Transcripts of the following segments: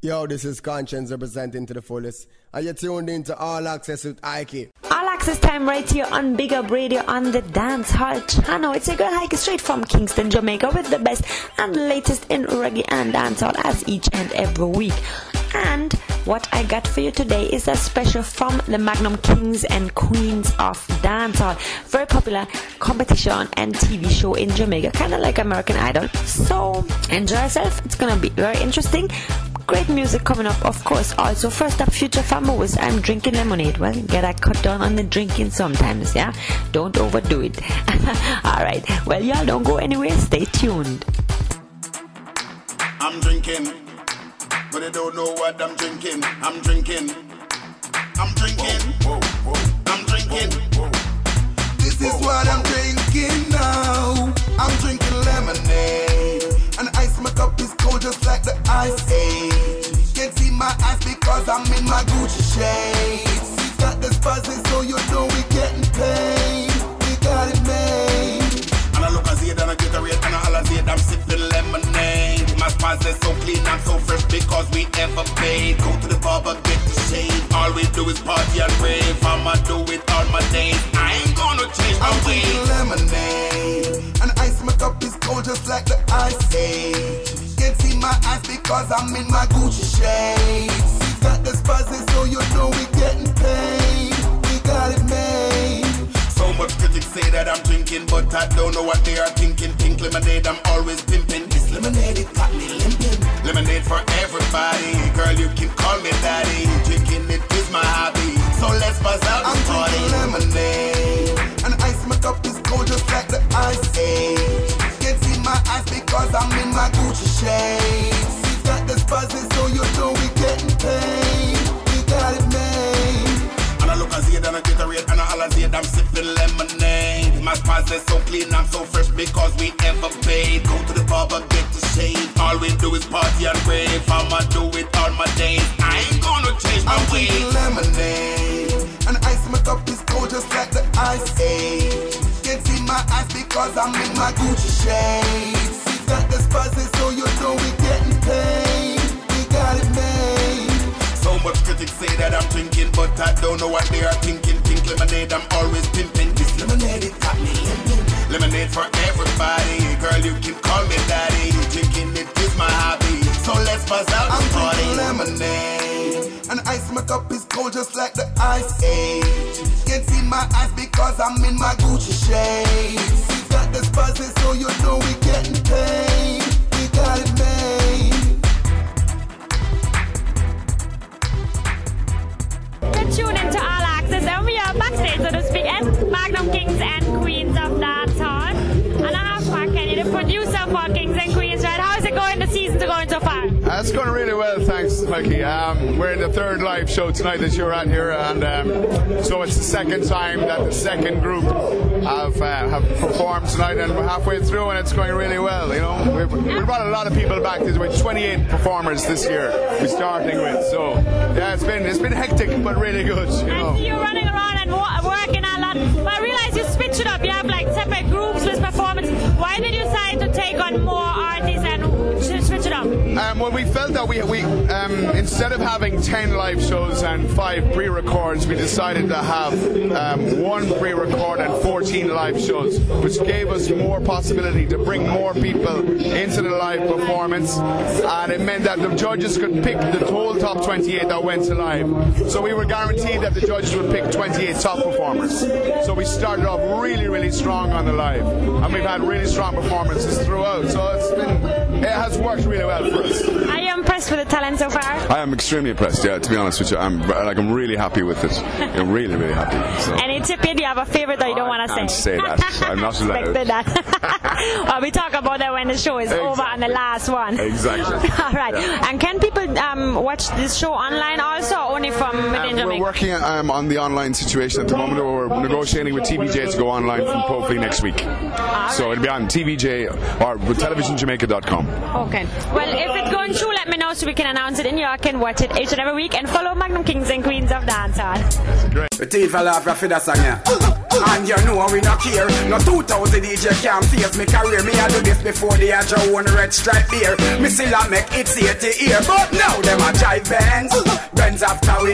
Yo, this is Konshens representing to the fullest. And you're tuned into All Access with Heike. All access time right here on Big Up Radio on the Dance Hall channel. It's a good hike straight from Kingston, Jamaica with the best and latest in reggae and dancehall as each and every week. And what I got for you today is a special from the Magnum Kings and Queens of Dancehall. Very popular competition and TV show in Jamaica, kind of like American Idol. So enjoy yourself. It's gonna be very interesting. Great music coming up, of course. Also, first up, Future Famous. I'm drinking lemonade. Well, get a cut down on the drinking sometimes, yeah? Don't overdo it. All right. Well, y'all don't go anywhere. Stay tuned. I'm drinking, but I don't know what I'm drinking. I'm drinking. I'm drinking. I'm drinking. This is what I'm drinking now. I'm drinking lemonade. And ice my cup is cold just like the ice age. Can't see my eyes because I'm in my Gucci shades. He's got this buzzing so you know we getting paid. We got it made. And I look as and I get a rate and I halazade. I'm sipping lemonade. My spice is so clean, I'm so fresh because we ever paid. Go to the barber, get the shave. All we do is party and rave. I'ma do it all my days. I ain't gonna change my I'm drinking lemonade. And ice my cup is cold just like the ice age. Can't see my eyes because I'm in my Gucci shades. He's got this buzzing so you know we getting paid. We got it made. So much critics say that I'm drinking, but I don't know what they are thinking. Pink lemonade, I'm always pimping. This lemonade, it got me limping. Lemonade for everybody. Girl, you can call me daddy. Drinking it is my hobby. So let's buzz out I'm party. drinking lemonade. And ice my cup is cold just like the ice age. My eyes because I'm in my Gucci shades. He's got this buzzing so you know we getting paid. We got it made. And I look as and I get a rate and I halazade. I'm sipping lemonade. My is so clean, I'm so fresh because we ever paid. Go to the barber, get the shave. All we do is party and rave. I'ma do it all my days. I ain't gonna change my I'm ways. lemonade. And ice my cup is cold just like the ice age. See my eyes because I'm in my Gucci shades. He's got this buzzing so you know we getting paid. We got it made. So much critics say that I'm drinking, but I don't know what they are thinking. Pink lemonade, I'm always pimping. This lemonade, it got me limping. Lemonade for everybody. Girl, you can call me daddy. Drinking it is my hobby. So let's buzz out I'm drinking lemonade. And ice my cup is cold just like the ice age. Can't see my eyes because I'm in my Gucci shades. He's got buzzing so you know we getting paid. We got it made. You're into All Access and we backstage, so to speak, at Magnum Kings and Queens of Dancehall. And I have Mark Kenny, the producer for Uh, it's going really well, thanks, Mikey. Um, we're in the third live show tonight that you're at here, and um, so it's the second time that the second group have uh, have performed tonight, and we're halfway through, and it's going really well. You know, we've, we brought a lot of people back. There's about 28 performers this year. We're starting with, so yeah, it's been it's been hectic, but really good. You I see you running around and working a lot, but I realize you switch it up. You have like separate groups with performance. Why did you decide to take on more Um, well, we felt that we, we um, instead of having 10 live shows and five pre-records, we decided to have um, one pre-record and 14 live shows, which gave us more possibility to bring more people into the live performance, and it meant that the judges could pick the whole top 28 that went to live. So we were guaranteed that the judges would pick 28 top performers. So we started off really, really strong on the live, and we've had really strong performances throughout. So it's been, it has worked really well for us. You impressed with the talent so far? I am extremely impressed. Yeah, to be honest with you, I'm like I'm really happy with it. I'm really, really happy. So. Any tip? Do you have a favorite that you don't want to say? can't say? say that. I'm not. Expected that. well, we talk about that when the show is over and the last one. Exactly. All right. And can people um, watch this show online also, or only from within Um, we're working um, on the online situation at the moment. We're negotiating with TVJ to go online from hopefully next week. So it'll be on TVJ or televisionjamaica.com. Okay. Well, if it's going through, let let me know so we can announce it in York and watch it each and every week. And follow Magnum Kings and Queens of Dancehall. Great. The teeth fell off for that song, yeah. And you know we not care. No 2000 DJ can't face me career. Me I do this before they had your own red stripe beer. Me still a make it here to ear. But now them a jive Benz. Benz after we.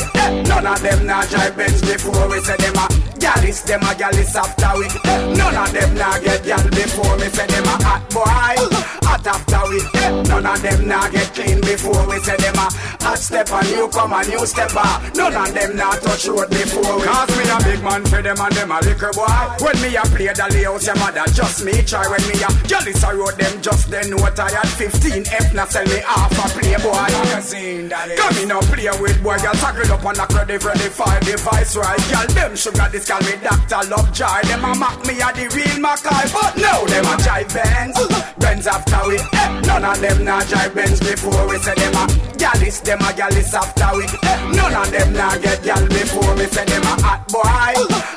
None of them not jive Benz before we say them a Gallus, them a gallus after we. Eh, none of them not get gal before me say them a hot boy. Hot after we. Eh, none of them not get clean before we say them a hot step and you come a new stepper. None of them not touch road before we. Cause me a big man for them and them a liquor boy. When me a play the layout, your mother just me try. When me a gallus I wrote them just then what I had 15 F now sell me half a. Magazine, daddy. Come in and play with boy, girl tackle up on the credit ready for device right. Girl them sugar this call me Dr. Lovejoy. Them a mock me a the real Mackay, but now them a jive Benz. Benz after we, eh, none of them not jive Benz before we say them a gallus, them a gallus after we, eh, none of them not get gal before we say them a hot boy.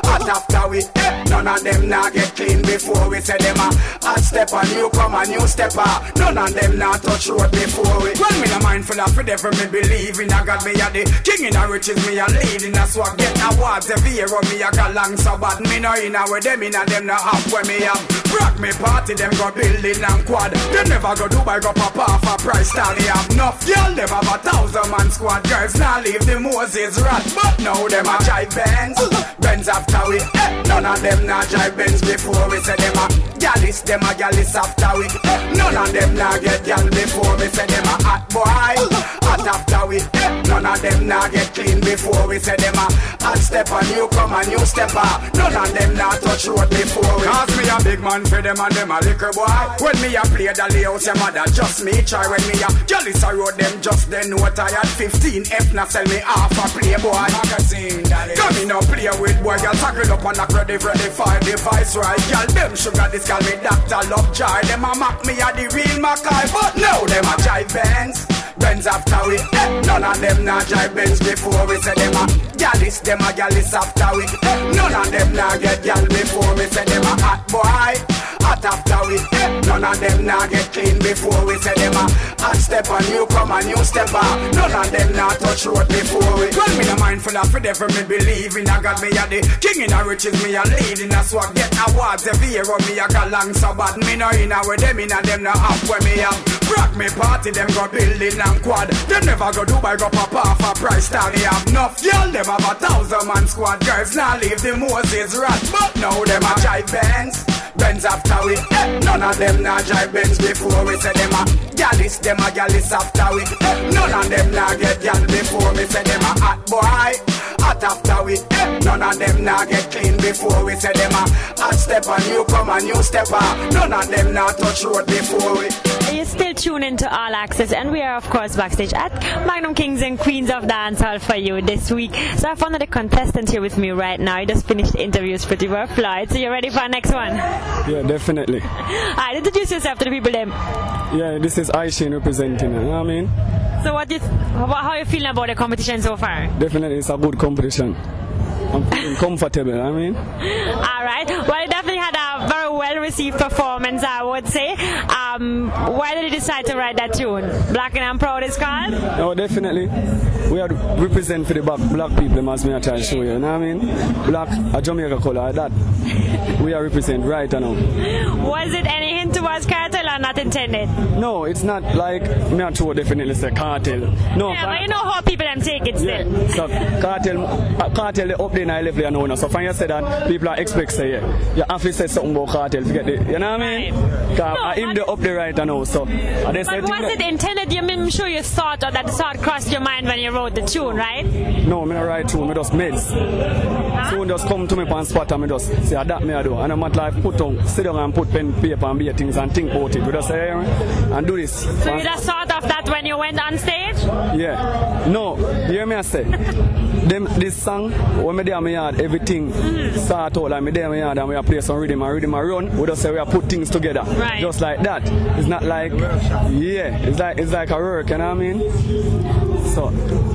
Hot after we, eh, none of them not get clean before we say them a hot step and you come a new stepper. None of them not touch road before we. Well, me no mindful of it ever me believe in a God me a the king in a riches me a leading that's what get awards every year of me a got long so bad me no in a with them in a them no up when me have rock me party them go building and quad. Them never go Dubai go pop off a price tag they have enough girl never have a thousand man squad girls now leave the Moses rat but now them a jive Benz. Benz after we eh, none of them not jive Benz before we say them a gallus them a gallus after we eh, none of them not get gal before we say them a hot boy. Hot after we eh, none of them not get clean before we say them a hot step and you come a new stepper. None of them not touch road before we cause me a big man for them and them a liquor boy. When me a play the layout your mother just me try. When me a gallus I wrote them just then what I had. 15 F now sell me half a playboy. Magazine come in now play with boy. Girl tackle up on the credit ready for device right? Girl them sugar this call me Dr. Lovejoy them a mock me a the real Mackay but now them a jive Benz Benz after we eh, none of them not jive Benz before we say them a gallus them a gallus after we eh, none of them not get gal before we say them a hot boy hot after we eh, none of them not get clean before we say them a hot step and you come a new stepper. None of them not touch road before we. Well me no mindful of it ever me believe in a God me a the king in a riches me a leading that's what get awards every year of me a got long so bad. Me no in a with them in a them no up where me have rock me party them go building and quad. Them never go Dubai go pop off a price tag. They have enough. Girl them have a thousand man squad. Girls now leave the Moses rat but now them a jive Benz. Benz after we. Eh, none of them not jive Benz before we say them a gallus. Them a gallus after we. Eh, none of them not get gal before me say them a hot boy hot after we eh, none of them not get clean before we say them a hot step and you come a new stepper none of them not touch road before we You're still tuned into All Access, and we are, of course, backstage at Magnum Kings and Queens of Dancehall for you this week. So I have one of the contestants here with me right now. He just finished the interviews pretty well, Floyd. So you're ready for our next one? Yeah, definitely. Alright, introduce yourself to the people then. Yeah, this is I Shane representing. You know what I mean? So what you, how, are you feeling about the competition so far? Definitely, it's a good competition. I'm feeling comfortable. I mean, Alright, well, you definitely had a very well received performance, I would say. Um, why did you decide to write that tune? Black and I'm Proud is called? Oh, definitely. We are represent for the black, black people, as me I try to show you. You know what I mean? Black, a Jamaica color, that. We are represent right now. Was it any hint towards Kartel or not intended? No, it's not like me and Cho definitely say Kartel. No, Yeah, but you know how people them take it still. Yeah, so Kartel, uh, Kartel they up there now level you know now. So when you say that, people are expect say yeah, you have to say something about Kartel to get the, you know what I mean? Cause No, uh, him they up there right now. So uh, But was it intended? You, I'm sure you thought or that thought crossed your mind when you wrote the tune, right? no, me not write tune, me just meds. Tune just come to me on spot and me just say "Ah, that me I do. And I'm not like put on, sit down and put pen, paper and be things and think about it. We just say and do this. So you just thought of that when you went on stage? Yeah. No, you hear me I say? Them this song, when me there my yard, everything start out like me there my yard and we are play some rhythm and rhythm and run, we just say we are put things together. Right. Just like that. It's not like yeah, it's like it's like a work, you know what I mean? So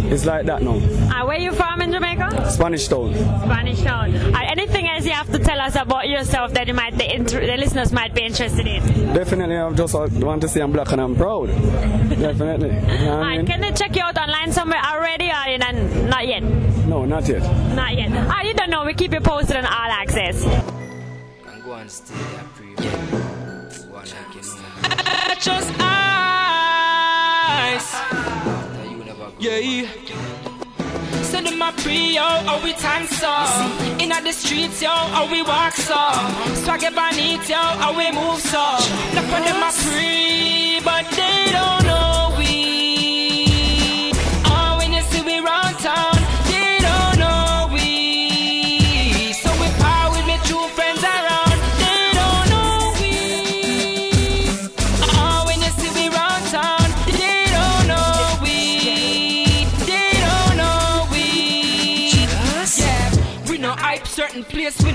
it's like that now. Uh, where you from in Jamaica? Spanish Town. Spanish Town. Uh, anything else you have to tell us about yourself that you might the, inter- the listeners might be interested in? Definitely, I just want to say I'm black and I'm proud. Definitely. You know what I mean? can they check you out online somewhere already or you know, not yet? No, not yet. Not yet. Ah, you don't know. We keep you posted on all access. And go and stay there, pre One like you know. Just eyes. Yeah. Send them my pre, yo, how oh, we tan so. Inna the streets, yo, how we walk so. Swag it bonito, yo, how we move so. Look on them my pre, but they don't know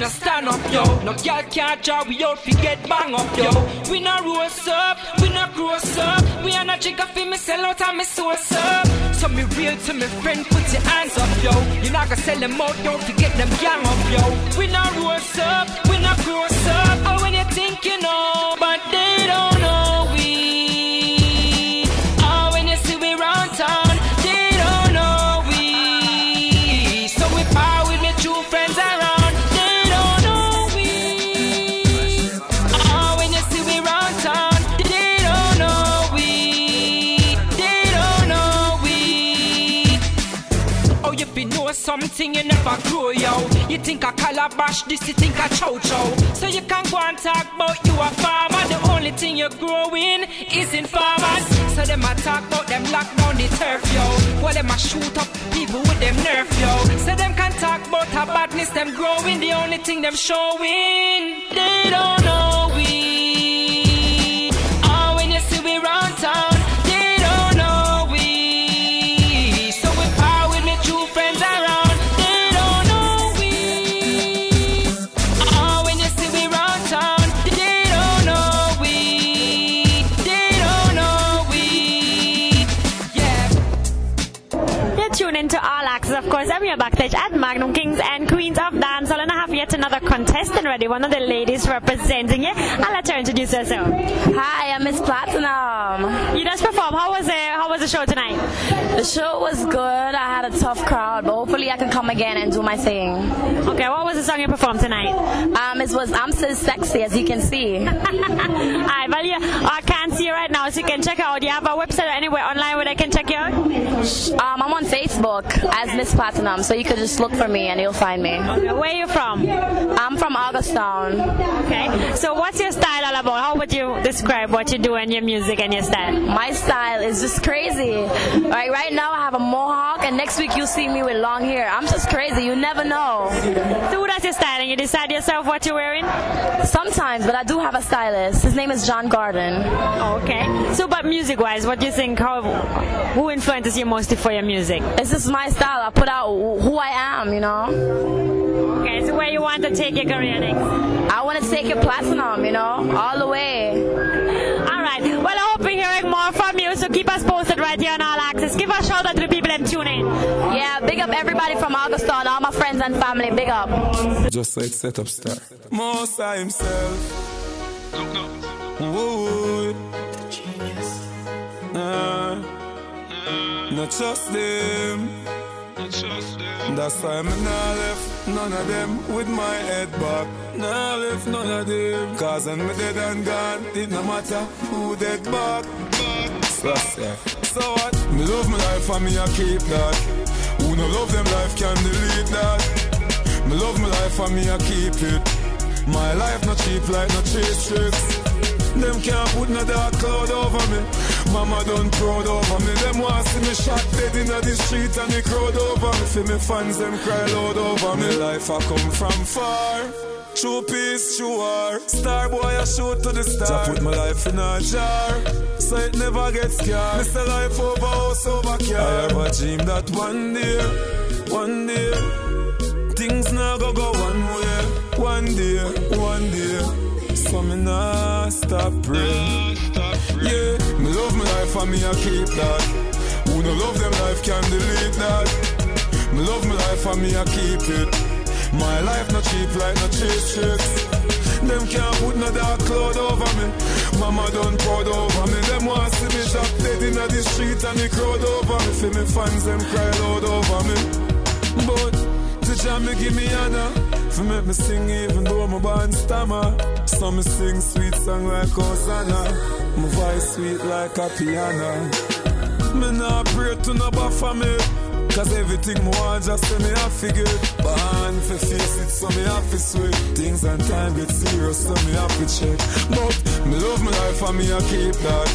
no stand up, yo. No girl can't draw, we out, we get bang up, yo. We no rose up, we no gross up. We are not jigger for me, sell out and me source up. So me real to me friend, put your hands up, yo. You not gonna sell them out, yo, to get them gang up, yo. We no rose up, we no gross up. Oh, when you think you know, but they be know something you never grow, yo. You think a calabash, this you think a chow chow. So you can't go and talk about you a farmer. The only thing you're growing is in farmers. So them a talk about them lock down the turf, yo. While them a shoot up people with them nerf, yo. So them can talk about how badness them growing. The only thing them showing, they don't know at Magnum Kings and another contestant ready, one of the ladies representing you. I'll let her introduce herself. Hi, I'm Miss Platinum. You just performed. How was it? How was the show tonight? The show was good. I had a tough crowd, but hopefully I can come again and do my thing. Okay, what was the song you performed tonight? Um, it was I'm Still Sexy, as you can see. Alright, well, yeah, I can't see you right now, so you can check out. Do you have a website or anywhere online where they can check you out? Um, I'm on Facebook as Miss Platinum, so you could just look for me and you'll find me. Okay, where are you from? I'm from Augustown. Okay, so what's your style all about? How would you describe what you do and your music and your style? My style is just crazy. Right, right now I have a mohawk, and next week you'll see me with long hair. I'm just crazy. You never know. So who does your style and you decide yourself what you're wearing? Sometimes, but I do have a stylist. His name is John Garden. Okay. So, but music-wise, what do you think? How, who influences you mostly for your music? It's just my style. I put out who I am, you know. Okay, so where you want to take your career? I want to take it platinum, you know, all the way. All right. Well, I hope we're hearing more from you. So keep us posted right here on All Access. Give a shout out to the people that tune in. Yeah, big up everybody from Augustown, all my friends and family. Big up. Just like set up star. Mosa himself. Woo. Nah. Not That's why me nah left none of them with my head back. Nah left none of them. Cause when me dead and gone, it no matter who dead back. So, yeah. so what? Me love my life and me I keep that. Who no love them life can delete that. Me love my life and me I keep it. My life not cheap like no cheap tricks. Them can't put no dark cloud over me. Mama done proud over me. Them want see me shot dead in the street and the crowd over me. For me fans them cry loud over me. Life I come from far. True peace, true war. Star boy, I shoot to the star. I put my life in a jar, so it never gets scarred. Mr. life over house, over car. I have a dream that one day, one day, things now go go one way. One day, one day, so me nah stop praying. Yeah, me love my life and me I keep that. Who no love them life can delete that. Me love my life and me I keep it. My life not cheap like no chase chicks. Them can't put no dark cloud over me. Mama done proud over me. Them want see me shot dead in the street and the crowd over me. For me fans them cry loud over me. But jam me give me honor. For make me sing even though my band stammer. So me sing sweet song like Hosanna. My voice sweet like a piano. Me not pray to no for me. Cause everything me want just say me have figure Born for face it so me have to sweet Things and time get serious so me have to check But me love my life and me I keep that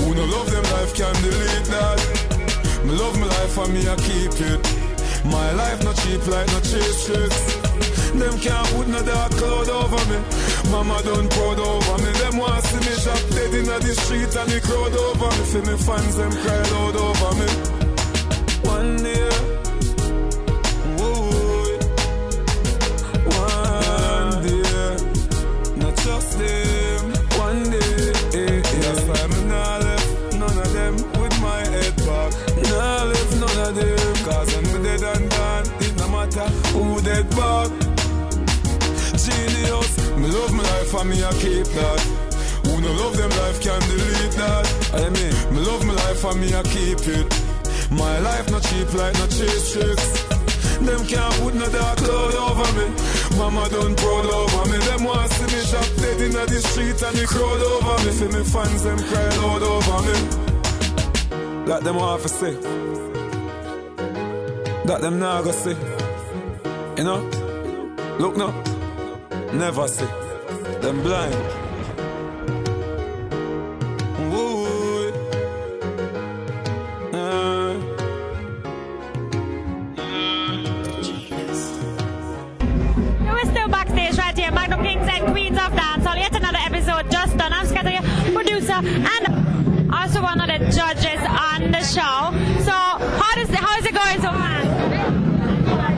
Who no love them life can delete that Me love my life and me I keep it My life not cheap like no chase tricks them can't put no dark cloud over me. Mama done proud over me. Them want see me shot dead in the street and the crowd over me. For me fans, them cry loud over me. One love my life and me I keep that. Who no love them life can delete that. I mean, me love my life and me I keep it. My life not cheap like no chase tricks. Them can't put no dark cloud over me. Mama done proud over me. Them want to see me shot dead in the street and the crowd over me. For me fans them cry loud over me. That them want to say. That them not go see. You know? Look now. Never see. Them blind. Ooh. Uh. We're still backstage right here, Magnum Kings and Queens of Dancehall. Yet another episode just done. I'm Skatta, producer, and also one of the judges on the show. So, how does how is it going so far?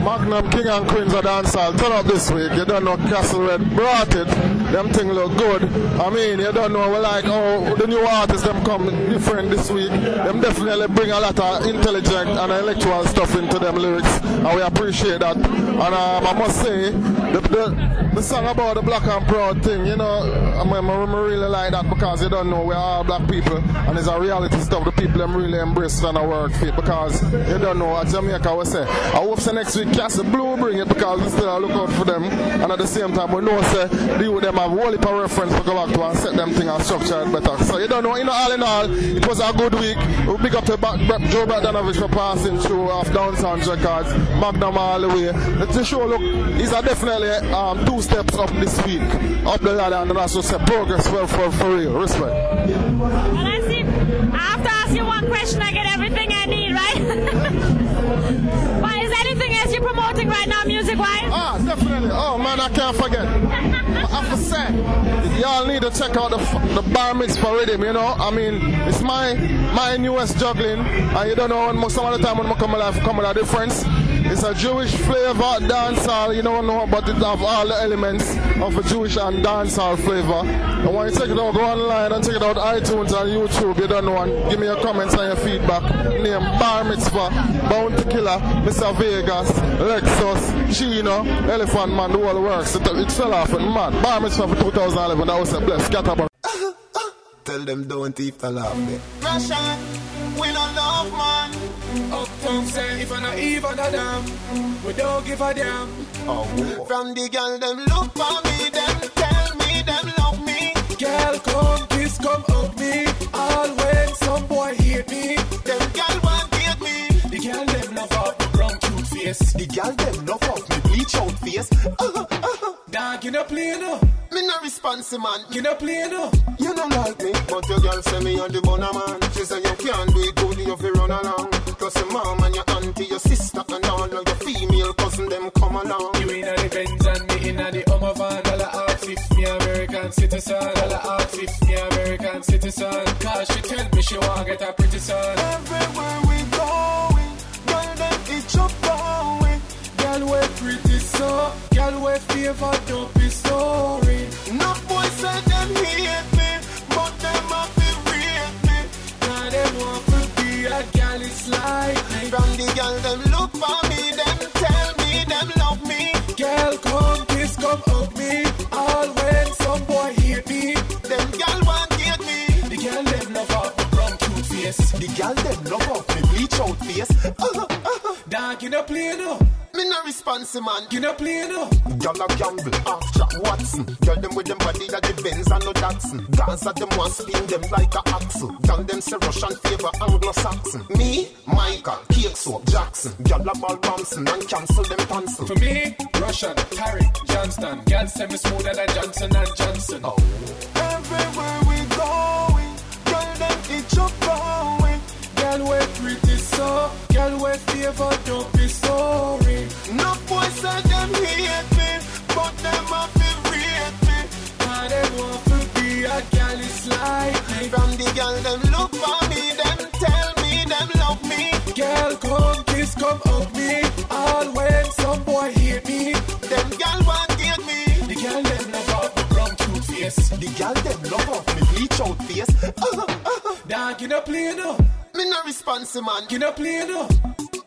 Magnum King and Queens of Dancehall turn up this week. You don't know Castle Red brought it. Them thing look good. I mean, you don't know like oh the new artists them come different this week. Them definitely bring a lot of intelligent and intellectual stuff into them lyrics, and we appreciate that. And um, I must say, the, the the song about the black and proud thing, you know, I, mean, I really like that because you don't know we're all black people, and it's a reality stuff. The people them really embrace and I work for because you don't know what Jamaica will say. I hope say next week Castle Blue bring it because we still look out for them, and at the same time we know say deal with them have whole heap of reference to go back to and set them thing and structure it better. So you don't know, you know, all in all, it was a good week. We big up to back, Joe Bogdanovich for passing through off Downsound Records, Magnum all the way. The show look is a definitely um, two steps up this week, up the ladder, and that's just a progress for, for, for real. Respect. And I see, I have to ask you one question. I get everything I need, right? but is there anything else you're promoting right now, music-wise? Ah, definitely. Oh man, I can't forget. I have to say, y'all need to check out the the Bar Mitzvah for rhythm. You know, I mean, it's my my newest juggling, and you don't know when some of the time when I come alive, come with a difference. It's a Jewish flavor dancehall. You don't know, but it have all the elements of a Jewish and dancehall flavor. And when you check it out, go online and check it out iTunes and YouTube. You don't know, and give me your comments and your feedback. Name Bar Mitzvah, Bounty Killer, Mr. Vegas, Lexxus, Chino, Elephant Man, the whole works. It, it fell off and man. Bar Mitzvah for 2011. That was a bless. Scatterburn. Tell them don't even laugh me. Russian, we don't love man. Uptown say if I'm not even a damn, we don't give a damn. Oh, From the girl them look for me, them tell me them love me. Girl come kiss, come hug me. All when some boy hate me, them girl want hate me. The girl them love off the brown cute face. The girl them love off me bleach out face. Uh-huh, uh-huh. You no play no. Me no responsive man. You no play no. You don't like me, but your girl say me on the bona man. She say you can't do it good, you fi run along. Plus your mom and your auntie, your sister and all of your female cousin them come along. You in a the Benz and me in a the Hummer van. Dollar out fifth, me American citizen. Dollar out fifth, me American citizen. Cause she tell me she wanna get a pretty son. Everywhere we going, girl them itch up going. Girl we pretty so, girl we favor be sorry. No boy say them hate me, but them a fi rate me. Now them want to be a gal is me. From the girl them look for me, them tell me them love me. Girl come kiss, come hug me. All when some boy hate me, them girl want get me. The girl them love off from cute face. The girl them love off me bleach out face. Uh-huh, uh-huh. Dog, you no play no. Me no response, man. You no play no. Girl a gamble, half Jack Watson. Girl them with them body like the Benz and no Datsun. Gaza them want spin them like a axle. Girl them say Russian favor Anglo-Saxon. Me, Michael, Cake Soap, Jackson. Girl a ball Ramson and cancel them cancel. For me, Russian, Tarek, Johnston. Girl say me smoother than Johnson and Johnson. Oh. Everywhere we going, girl them itch up going. Girl we pretty so, girl we favor don't be sorry. No boy say them hate me, but them a feel rate me. And them want to be a girl is like. From the girl them look for me, them tell me them love me. Girl come kiss, come hug me. All when some boy hate me, them girl want get me. The girl them love off the brown cute face. The girl them love off me bleach out face. Uh-huh, uh-huh. Dog, you no play no. Me no responsible man. Can I play it up?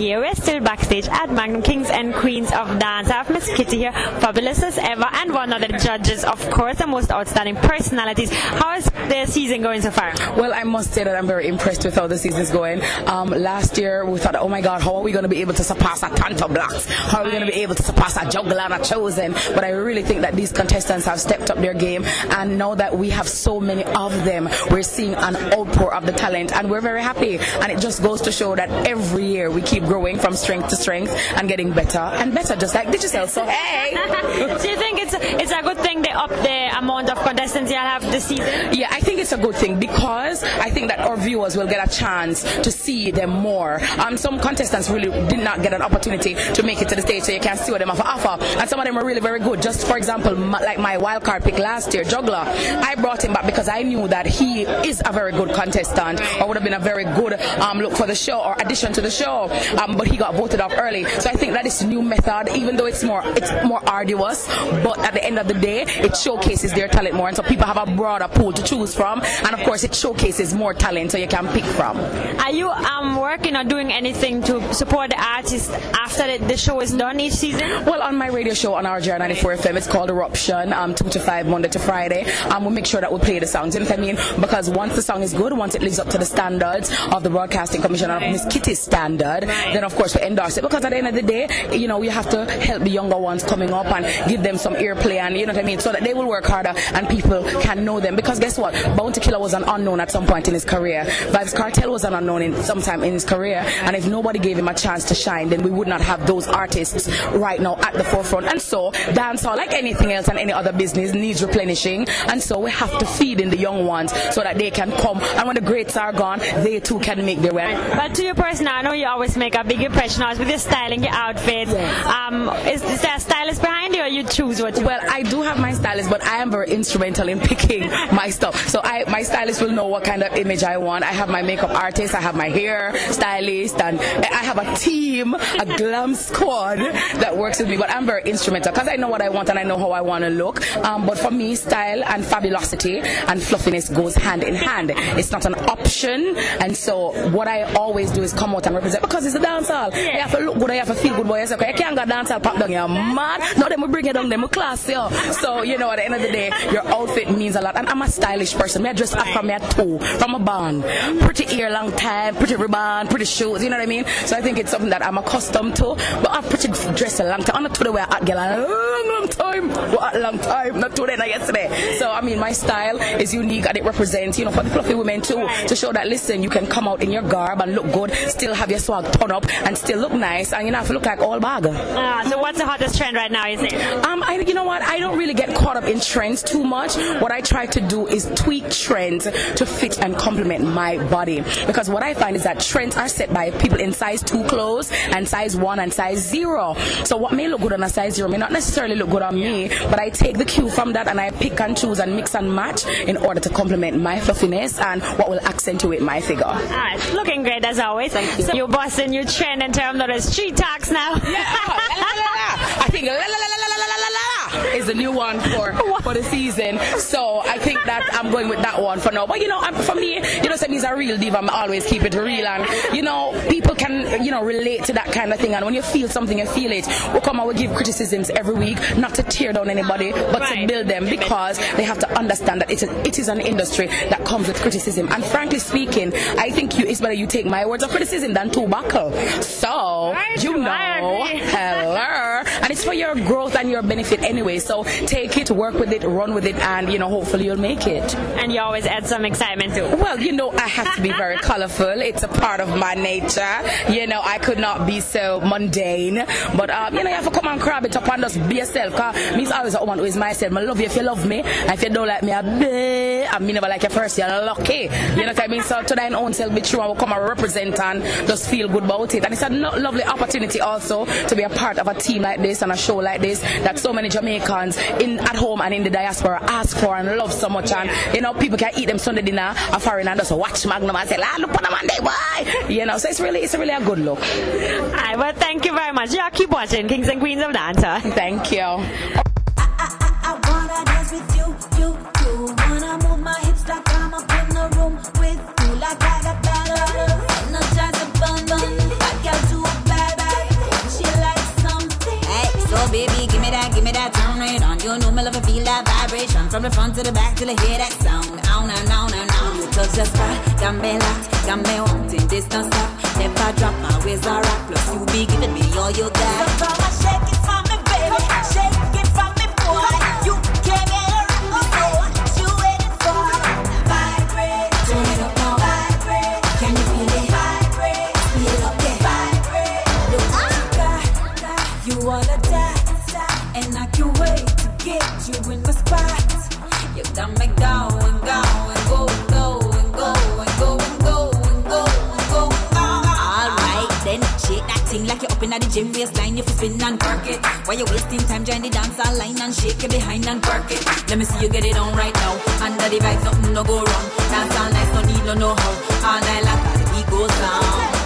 Yeah, we're still backstage at Magnum Kings and Queens of Dance. I have Miss Kitty here, fabulous as ever, and one of the judges, of course, the most outstanding personalities. How is the season going so far? Well, I must say that I'm very impressed with how the season's going. Um, last year, we thought, oh my God, how are we going to be able to surpass a Tanto Blacks? How are we going to be able to surpass a Juggler and a Chosen? But I really think that these contestants have stepped up their game, and now that we have so many of them, we're seeing an outpour of the talent, and we're very happy. And it just goes to show that every year we keep growing from strength to strength and getting better and better, just like digital. So hey. Do you think it's it's a good thing they up the amount of contestants you'll have this season? Yeah, I think it's a good thing because I think that our viewers will get a chance to see them more. Um, some contestants really did not get an opportunity to make it to the stage, so you can see what them have to offer. And some of them are really very good. Just for example, like my wild card pick last year, Juggler, I brought him back because I knew that he is a very good contestant, or would have been a very good um, look for the show or addition to the show. Um, but he got voted off early, so I think that is a new method, even though it's more it's more arduous. But at the end of the day, it showcases their talent more, and so people have a broader pool to choose from. And of course, it showcases more talent, so you can pick from. Are you um, working or doing anything to support the artists after the, the show is done each season? Well, on my radio show on RJR 94 FM, it's called Eruption, um, 2 to 5, Monday to Friday. Um, we'll make sure that we play the songs. You know what I mean? Because once the song is good, once it lives up to the standards of the Broadcasting Commission and of Miss Kitty's standard, then of course we endorse it. Because at the end of the day, you know, we have to help the younger ones coming up and give them some earplay and, you know what I mean? So that they will work harder and people can know them. Because guess what? Bounty Killer was an unknown at some point in his career. Vybz Kartel was an unknown in sometime in his career. And if nobody gave him a chance to shine, then we would not have those artists right now at the forefront. And so, dancehall, like anything else and any other business, needs replenishing. And so we have to feed in the young ones so that they can come. And when the greats are gone, they too can make their way. But to your person, I know you always make a big impression on us with your styling, your outfits. Um, is, is there a stylist behind you or you choose what you Well, I do have my stylist, but I am very instrumental in picking my stuff. So I, my stylist will know what kind of image I want. I have my makeup artist, I have my hair stylist, and I have a team, a glam squad that works with me. But I'm very instrumental because I know what I want and I know how I want to look. Um, but for me, style and fabulosity and fluffiness goes hand in hand. It's not an option, and so what I always do is come out and represent because it's a dance hall. You have to look good, you have to feel good, boy. You say, "Okay, you can't go dance hall pop down, you're mad. No, them will bring you down, them will class you. So you know, at the end of the day, your outfit means a lot. And I'm a stylish person. Me I dress up from at two, from a band, pretty ear, long time, pretty ribbon, pretty shoes. You know what I mean? So I think it's something that I'm accustomed to. But I'm pretty dress a long time. I'm not to the way I girl a long, long time. What a long time, not today, not yesterday. So I mean, my style is unique and it represents, you know, for the fluffy women too, to show that listen, you can come out in your garb and look good, still have your swag up, and still look nice, and you know, have to look like all bag. Ah, so what's the hottest trend right now, is it? Um, I, you know what? I don't really get caught up in trends too much. What I try to do is tweak trends to fit and complement my body. Because what I find is that trends are set by people in size two clothes and size one and size zero. So what may look good on a size zero may not necessarily look good on me, but I take the cue from that and I pick and choose and mix and match in order to complement my fluffiness and what will accentuate my figure. Alright, looking great as always. Thank you. So you're bossing new trend in terms known as talks now. Yeah, oh, la, la, la, I think la la la la la la la is the new one for for the season. So I think that I'm going with that one for now. But you know, I'm, for me, you know, he's a real diva. I'm always keep it real, and you know, people can you know relate to that kind of thing. And when you feel something, you feel it. We come and we give criticisms every week, not to tear down anybody, but to build them because they have to understand that it's a, it is an industry that comes with criticism. And frankly speaking, I think you, it's better you take my words of criticism than buckle. So you know, hello, and it's for your growth and your benefit anyway. So take it, work with it, run with it, and you know, hopefully you'll make it. And you always add some excitement too. Well, you know, I have to be very colorful. It's a part of my nature. You know, I could not be so mundane. But um, you know, you have to come and grab it up and just be yourself. Cause me's always a woman who is myself. I love you if you love me. And if you don't like me, I be. I mean, never like you first. You're lucky. You know what I mean? So to thine own self, be true. I will come and represent and just feel good about it. And it's a lovely opportunity also to be a part of a team like this and a show like this that so many Jamaicans in at home and in the diaspora ask for and love so much. And you know, people can eat them Sunday dinner, a foreign and just watch Magnum and say, "Ah, look on the Monday, boy." You know, so it's really, it's really a good look. Alright, well, thank you very much. Yeah, keep watching Kings and Queens of Dancer. Thank you. I wanna dance with you, you, you. Wanna move my hips like I'm up in the room with you, like I got that energize a bun bun. I got to a bad bad. She likes something. Hey, so baby, give me that, give me that, turn it on. You know me love to feel that vibration from the front to the back till I hear that sound. On and on and on. You touch the spot, got me locked, got me wanting this don't stop. Never drop my ways are rock. Plus you be giving me all you got. So come and shake it for me, baby. Shake it for me, boy. You came here to rock me, what you waiting for? Vibrate, Turn it up now. vibrate. Can you feel it? Vibrate, Speed it up, yeah. vibrate. Look ah, you got. You get you in my spot. You got me going, going, go, go, and go, and go, and go, and go, and go, and go. Alright, then shake that thing like you're up in the gym waistline. You fi spin and work it. While you're wasting time, join the dance line and shake it behind and work it. Let me see you get it on right now. Under the vibes, nothing no go wrong. Dance all night, no need no know how. All night like that, the goes down.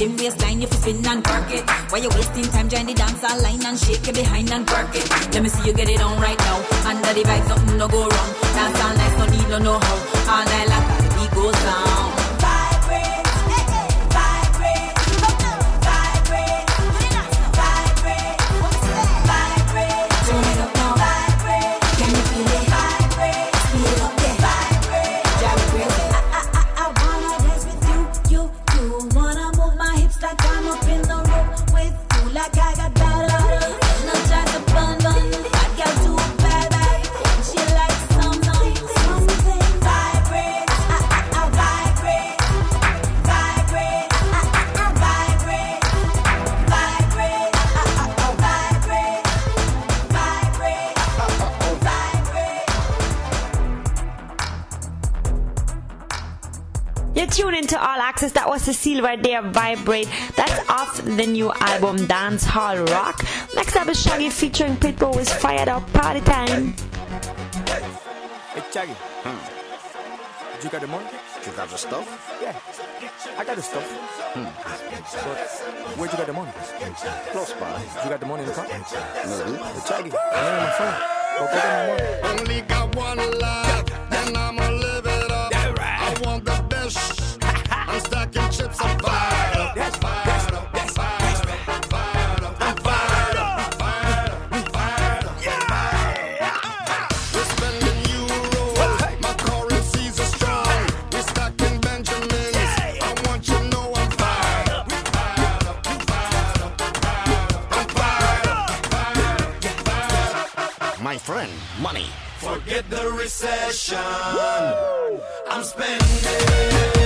Gym waistline. You fi spin and work it. While you're wasting time, join the dance line and shake it behind and work it. Let me see you get it on right now. Under the vibes, nothing no go wrong. Dance all night, no need no know how. All night like the beat goes down. Cecile right there, Vibrate. That's off the new album Dance Hall Rock. Next up is Shaggy featuring Pitbull with Fired Up Party Time. Hey, Shaggy. You got the money? You got the stuff? Yeah. I got the stuff. Hmm. But where'd you get the money? Close by. You got the money in the car? Maybe. Hey, Shaggy, I ain't my phone. Go get my money. Only got one life, and I'ma live Chips. We're spending euros, my currencies are strong. We're stacking Benjamins. I want you to know I'm fired up. Forget the recession. I'm spending.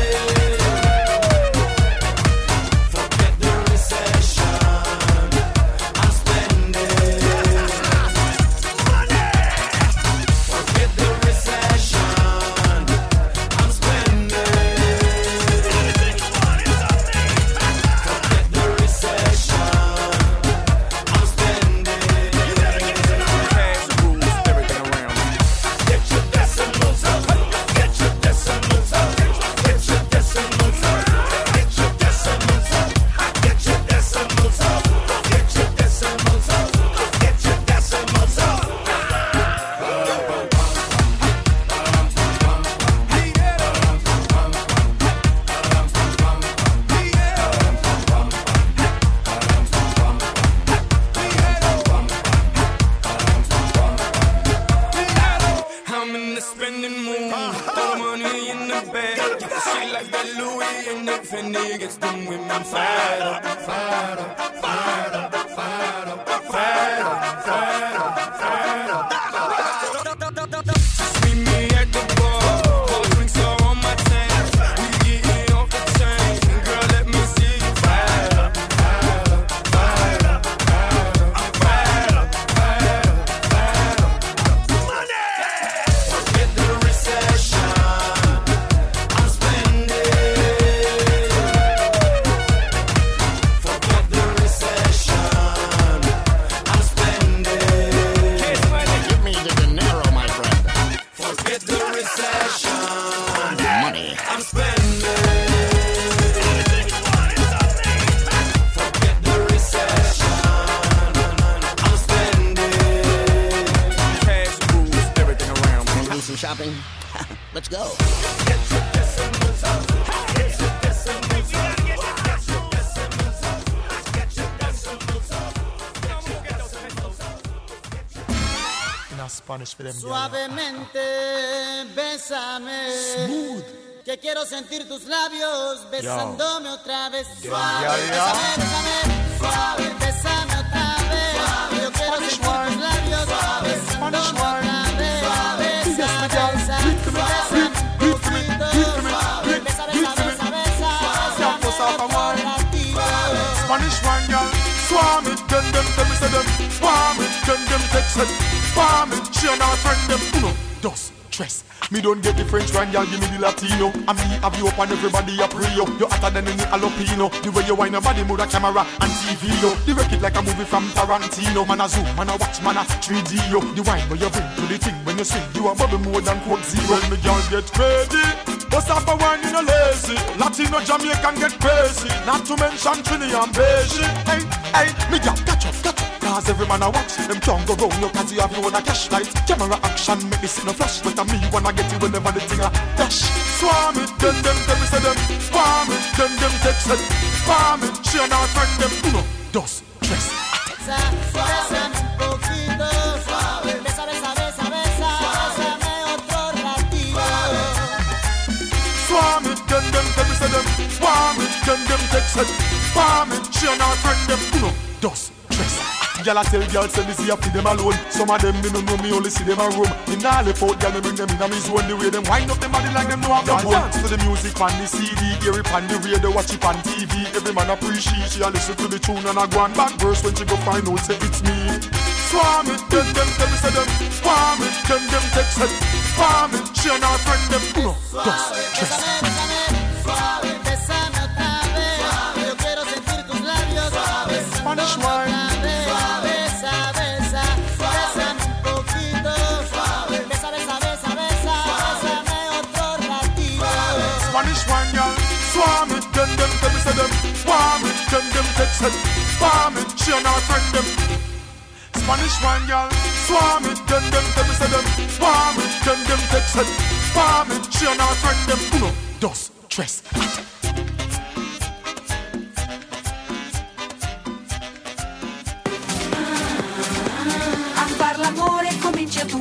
Wenn nichts tun, wenn man fired up, fired up, a Spanish for them. girl. Suavemente, bésame. Smooth. Que quiero sentir tus labios besándome otra vez. Yeah, Suave, yeah, yeah. bésame, bésame. Suave, bésame otra vez. Yo quiero sentir tus labios besándome otra vez. Besa, besa, bésame un poquito. Suave, besa, besa, besa, besa. Bésame otra vez. Spanish one, girl. Swarm it, then them tell me say them. Swarm it, then them text it. Swarm it, she and her friend them. Uno, dos, tres. Me don't get the French one, girl. Give me the Latino. And me have you up and everybody a pray yo. You hotter than any jalapeno. The way you wine your body, move a camera and TV yo. You wreck it like a movie from Tarantino. Man a zoom, man a watch, man a 3D yo. The wine where you bring to the thing when you swing, you a bubble more than Coke Zero. When me girl get ready. Bust up a wine in a lazy Latino Jamaican get crazy Not to mention Trini and Beige Hey, hey, me gal catch up, catch up Cause every man I watch Them can't go round you cause you have your own a cash light Camera action make me see no flash But me wanna get you whenever the thing a dash. Swarm it, then them tell me say them. Swarm it, then them text it Swarm it, she and her friend them Uno, dos, tres. Swarm it, then them me say them. Swarm it, then them text it Swarm it, she and her friend them Uno, dos, Gyal a tell gyal say me see a feed them alone. Some of them me no know me only see them a room Me nah left out gyal me bring them in a me zone The way them wind up them body like them know have the bone. To the music on the CD, hear it on the radio, watch it on TV Every man appreciate she a listen to the tune and a go on back verse When she go find out say it's me. Swarm it, them tell me say them. Swarm it, then them text it Swarm it, she and her friend them. Uno, dos, tres them tell them. Swarm it, them. Swarm it, she and her friend them. Spanish one, y'all. Swarm it, them tell me say them. Swarm it, them text it. Swarm it, she and her friend them. Uno, dos, tres. A far l'amore comincia tu.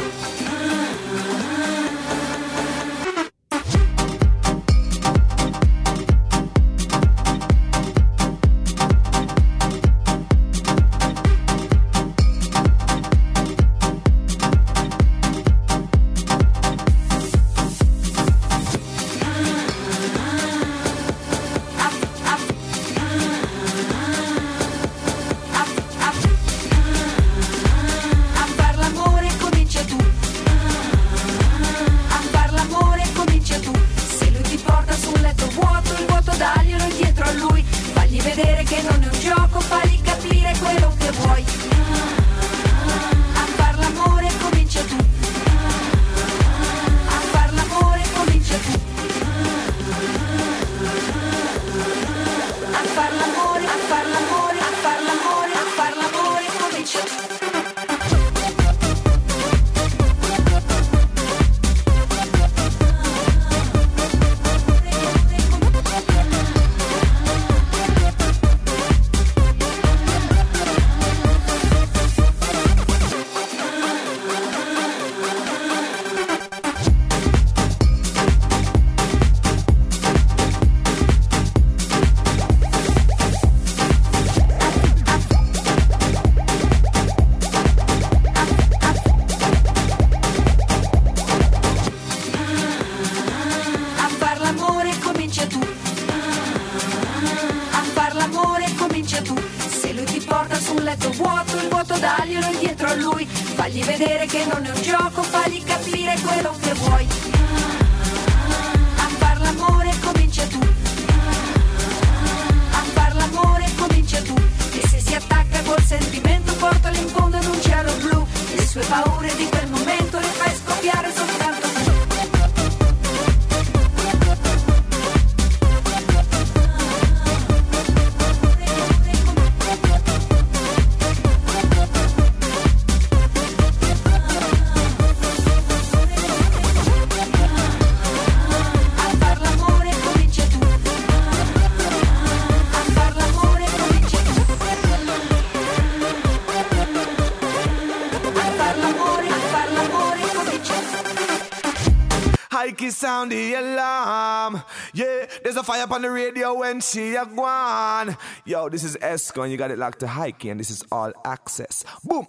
Heike sound the alarm. Yeah, there's a fire on the radio when she a gone. Yo, this is Esco and you got it locked to Heike and this is All Axe-S. Boom.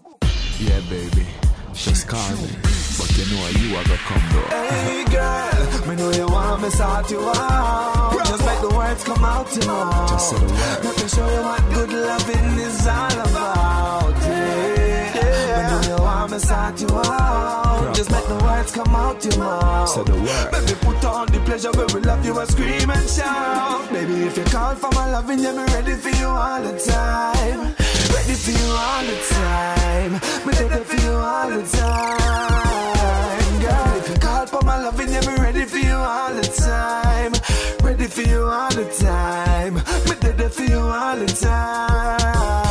Yeah, baby. Just call me. But you know you are gonna come, bro. Hey girl, me know you want me sort you out. Just make the words come out your mouth. Just say the word. Let me show you what good loving is all about. Oh. Yeah, yeah. Me know you want me sort you out. Just make the words come out your mouth. Say the word. Baby, put on the pleasure where we love you and scream and shout. Baby, if you call for my loving, yeah, me ready for you all the time. Ready for you all the time. Me ready for you all the time. Girl, if you call for my loving, yeah, me ready for you all the time. Ready for you all the time. Me ready for you all the time.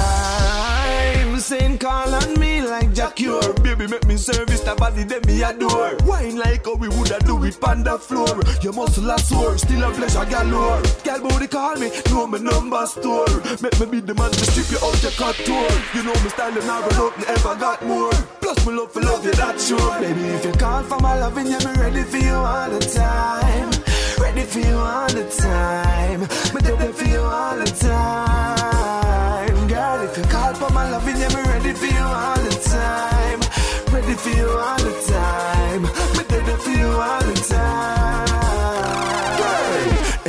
Saying call on me like Jack Cure. Baby, make me service the body that me adore. Wine like how we woulda do it on the floor. Your muscle a sore, still a pleasure galore. Girl, body call me, know my number store. Make me be the man to strip you out your tour. You know me style and never nothing ever got more. Plus me love for love you that sure. Baby, if you call for my loving, yeah, me ready for you all the time. Ready for you all the time. Me ready for you all the time. If you call for my loving, yeah, me ready for you all the time. Ready for you all the time. Me ready for you all the time.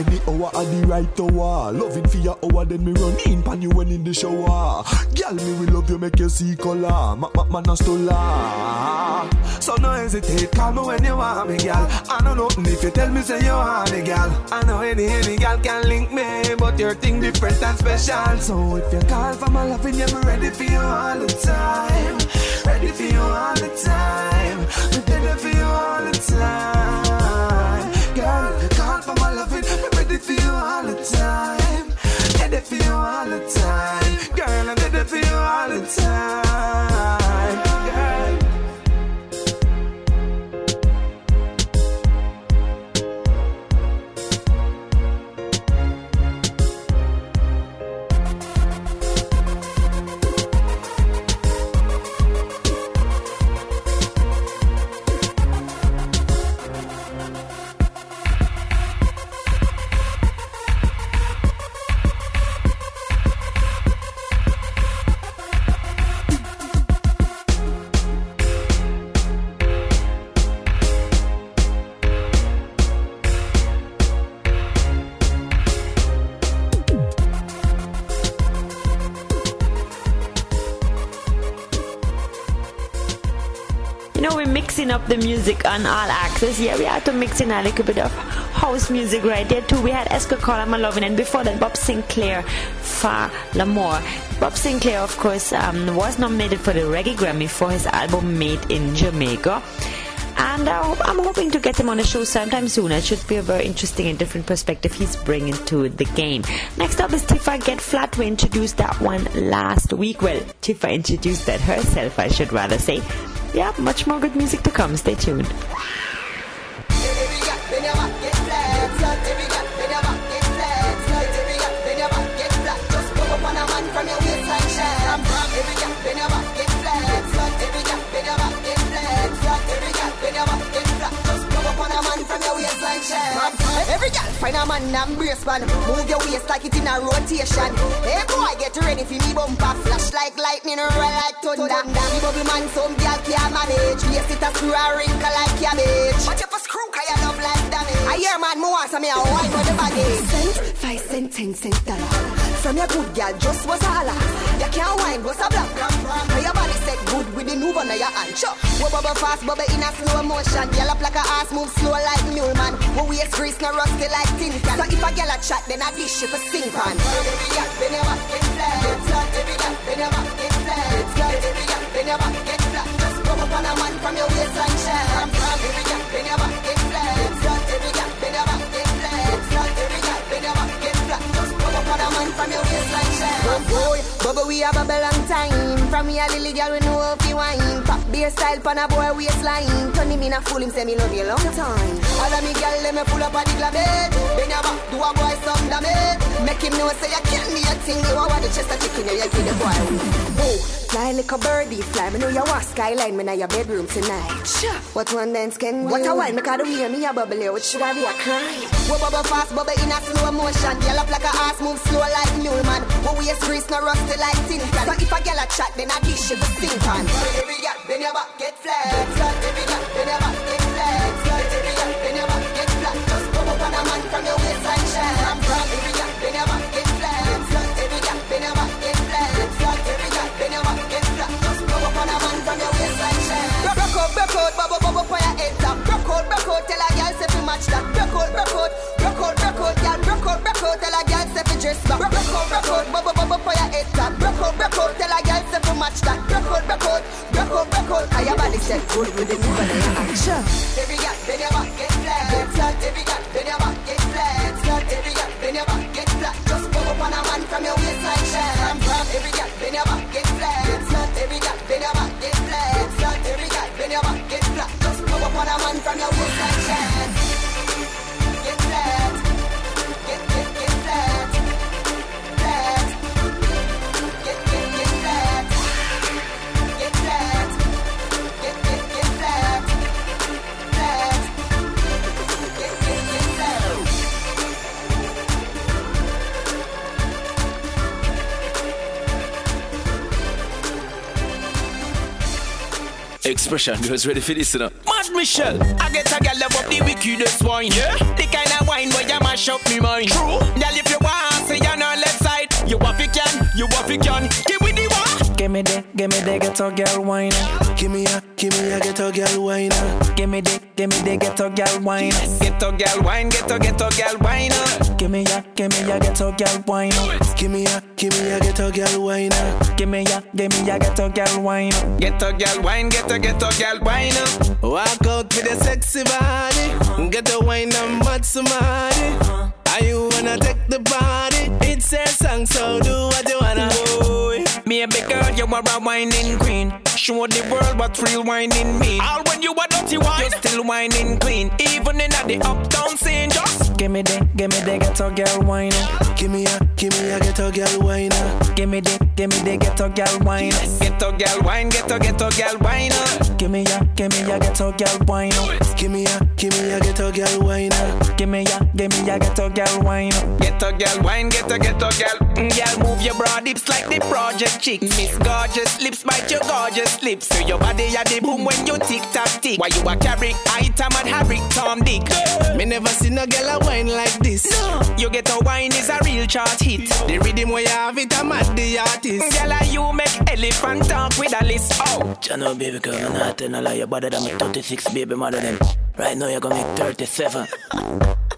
Any hour at the right hour. Loving for your hour, then me run in pan you when in the shower. Girl, me will love you, make you see color. Ma ma man a stola. So no hesitate, call me when you want me, girl. I know nothing if you tell me say you want me, girl. I know any any girl can link me, but your thing different and special. So if you call for my loving, yeah, me ready for you all the time. Ready for you all the time. Me ready for you all the time. Girl, call for my loving, for you all the time. For you all the time. Girl, I'm ready for you all the time. Girl. Mixing up the music on All Axe-S. Yeah, we had to mix in a little bit of house music right there too. We had Esco Call My Lovin' and before that Bob Sinclair Far L'Amore. Bob Sinclair, of course, um, was nominated for the Reggae Grammy for his album Made in Jamaica. And uh, I'm hoping to get him on the show sometime soon. It should be a very interesting and different perspective he's bringing to the game. Next up is Tifa Get Flat. We introduced that one last week. Well, Tifa introduced that herself, I should rather say. Yeah, much more good music to come. Stay tuned. Every girl find a man and brace man. Move your waist like it in a rotation. Hey boy get ready for me bumper. Flash like lightning roll like thunder. Me bubble man some girl can't manage. Waist it a screw a wrinkle like cabbage But if a screw cause you love like damage. I hear man more so me a wine on the body Cent, five cent, ten cent dollar. From your good girl, just was holla. You can't wine, what's a black? Now your set good with the move under your hand. Sure. We bubble fast, bubble in a slow motion. Yell up like a ass, move slow like mule man. We waist grease, no rusty like tin can. So if a girl a chat, then I dish you for sink on. Every gal, bend your back, get flat. Every gal, bend your back, get flat. Every gal, bend your back, get flat. Just rub up on a man from your waistline, share. I'm boy, bubble we have a long time. From me a lily girl we know how fi wine. Pop beer style pan a boy waistline. Turn him in a fool him say me love you long time. All of me girl let me pull up a the club bed. Bend your back, do a boy some damage. Make him know say you can't be a thing. You want the chest of chicken, you give the boy. Fly like a birdie, fly. Me know you want skyline. Me know your bedroom tonight. Sure. What one dance can do? What a wine, make her the way me a bubble. What should I be a crime? We bubble fast, bubble in a slow motion. Yell up like a ass, move slow like mule man. We waist grease, no rusty like tin can. So if a girl a chat, then I dish you for sink on. Every gal, bend your back, get flat. Every gal, bend your back, match that. Rock out, rock out, rock out, rock out, girl. Rock out, rock out, tell a girl say fi dress back. Rock out, rock out, bubble, bubble for your head top. Rock out, rock out, tell a girl say fi match that. Rock out, rock out, rock out, rock out. How your body set good with the move and the action. Every gal, bend your back, get flat. Get flat. Every gal, bend your back, get flat. Flat. Every gal, bend your back, get flat. Just pop up on a man from your waistline, shine. I'm proud. Every gal, bend your back, get flat. Get flat. Every gal, bend your back, get flat. Flat. Every gal, bend your back, get flat. Just pop up on a man from your waistline, shine. Expression, you was ready for this, you know. Mad Michelle, I get a gal love up the wickedest wine. Yeah, the kind of wine where you mash up me mind. True, gal if you want, say you're on left side. You want fi can, you want fi can. Give me the one. Give me the, give me the ghetto girl wine. Give me a, give me a ghetto girl wine. Give me the, give me the ghetto girl wine. Ghetto girl wine, ghetto ghetto girl wine. Give me a, give me a ghetto girl wine. Give me a, give me a ghetto girl wine. Give me a, give me a ghetto girl wine. Ghetto girl wine, ghetto ghetto girl wine. Walk out with a sexy body. Get the wine and mad somebody. Are you wanna take the body? It's a song, so do what you wanna. Boy, maybe girl, you are a whining queen. Show the world what real whining mean. All when you are dirty wine, you still whining clean. Even in the uptown scene, just Give me the, give me the ghetto girl wine. Give me a, give me a ghetto girl wine. Give me the, give me the ghetto girl wine. Ghetto girl wine, ghetto ghetto girl wine. Give me a, give me a ghetto girl wine. Give me a, give me a ghetto girl wine. Give me a, give me a ghetto girl wine. Ghetto girl wine, ghetto ghetto girl. Girl, move your broad hips like the project chick. Miss gorgeous lips, bite your gorgeous lips. So your body a the boom when you tick tock tick. Why you a carry item and Harry Tom Dick? Me never seen a girl a wine like this. You get a wine is a real chart hit. The rhythm where you have it, I'm at the artist. Girl, are you make elephant talk with a list. Oh, Channel baby girl, I'm not telling a lie. You're than me 36 baby mother than. Right now you're gonna make 37.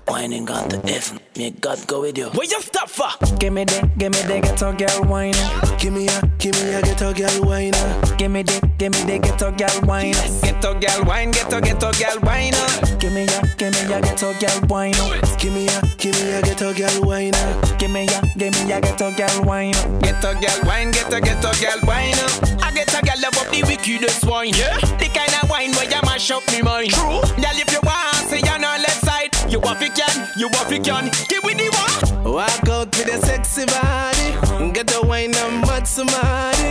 Whining gone to heaven. May God go with you. where you stop for? Give me the, give me the ghetto girl wine. Give me a, give me a ghetto girl wine. Give me the, give me the ghetto girl wine. Ghetto girl wine, ghetto ghetto girl wine. Give me a, give me a ghetto girl wine. Give me a, give me a ghetto girl wine. Give me a, give me a ghetto girl wine. Ghetto girl wine, ghetto ghetto girl wine. I get a girl love up the wickedest wine. Yeah, the kind of wine where you mash up me mind. True, girl if you want, say you're on left side. You want fi can, you want fi can. Give me the one. Walk out with a sexy body. Get the wine and mad somebody.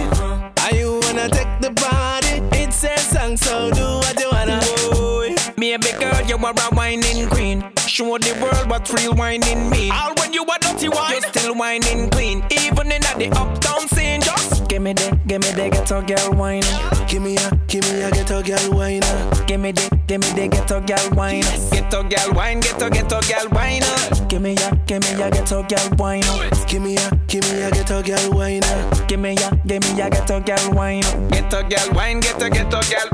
Are you wanna take the body? It's a song, so do what you wanna. Boy, maybe girl, you are a whining queen. Show the world what real whining mean. All when you are dirty wine, you still whining clean. Even in the uptown scene, Give me the, give me the ghetto girl wine. Give me a, give me a ghetto girl wine. Give me the, give me the ghetto girl wine. ghetto ghetto girl wine, ghetto ghetto girl wine. Give me ya, give me ya ghetto girl wine. Give me ya, give me ya ghetto girl wine. Give me ya, give me ya ghetto girl wine. Ghetto girl wine, ghetto ghetto girl.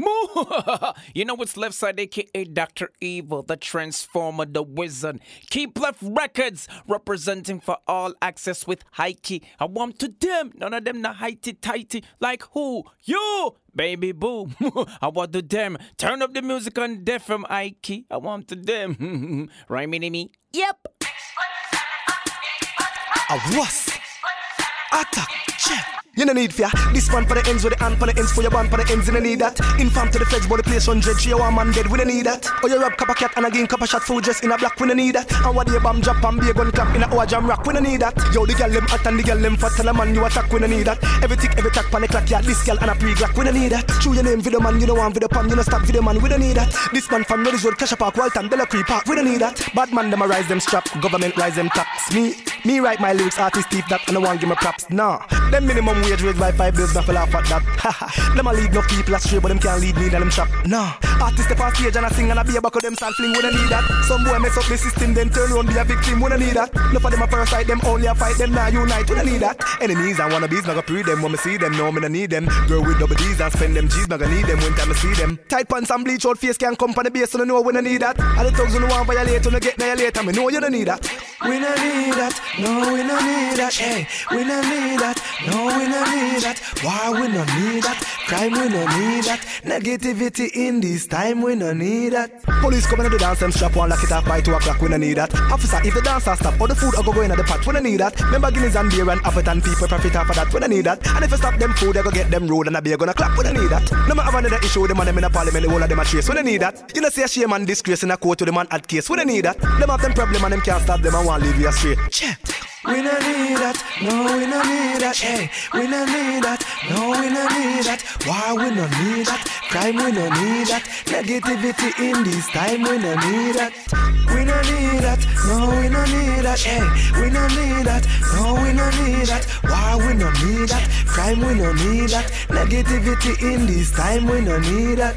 you know it's left side, aka Dr. Evil, the Transformer, the Wizard. Keep left records representing for All Axe-S with Heike. I want to them, none of them na highty tighty. Like who? You! Baby boo, I want to them. Turn up the music on deaf from Heike. I want to them. Rhyming to me. Yep. I was. Attack. Check. You no need fear. This one for the ends with the hand for the ends for your band for the ends. You no need that. Inform to the but the place hundred. She a one man dead. We no need that. Or you rob copper cat and again copper shot food dress in a black. We no need that. And what the bomb drop and be a gun clap in a old jam rock. We no need that. Yo, the girl them hot and the girl them fat and a man you attack. We no need that. Every tick, every tack pan the clock. Yeah, this girl and a pre glock. We no need that. True your name video man. You know one video pan. You know stop video man. We no need that. This man from Norris Road, Cash Park, Walton, Bella Creek Park. We no need that. Bad man them a rise them strap. Government rise them tax. Me, me write my lyrics, artist thief that, and I want give me props. Nah, them minimum wage raised by five bills, nothing laugh at that. Them a lead no people astray, but them can't lead me in them shop. Nah, artist step on stage and I sing and I be a buckle them stand fling, we don't need that. Some boy mess up the system, then turn around be a victim, we don't need that. No for them a parasite, them only a fight, them now unite, we don't need that. Enemies and wannabes, not gonna pre them when me see them, no me don't need them. Girl with double D's and spend them G's, not gonna need them when time I see them. Tight pants and bleach out face can't come from the base, so no know we don't need that. And the thugs who no want violate, when no get violate, and me know you don't need that. We don't need that, no we don't need that, hey. We don't need that, no we don't need that. War we don't need that, crime we don't need that. Negativity in this time we don't need that. Police coming to the dance, them strap one lock it off by two o'clock, we don't need that. Officer, if the dancer stop, all the food I go go in at the pot, we don't need that. Remember Guinness and beer and appet and people profit off of that, we don't need that. And if you stop them food, they go get them road and a beer gonna clap, we don't need that. No matter another issue, them and them in the parliament, the whole of them a trace, we don't need that. You know see a shame and disgrace in a court to the man at case, we don't need that. Them have them problem and them can't stop them and want leave you astray. Check. We no need that, no we no need that, hey. We no need that, no we no need that. War we no need that, crime we no need that. Negativity in this time we no need that. We no need that, no we no need that, hey. We no need that, no we no need that. War we no need that, crime we no need that. Negativity in this time we no need that.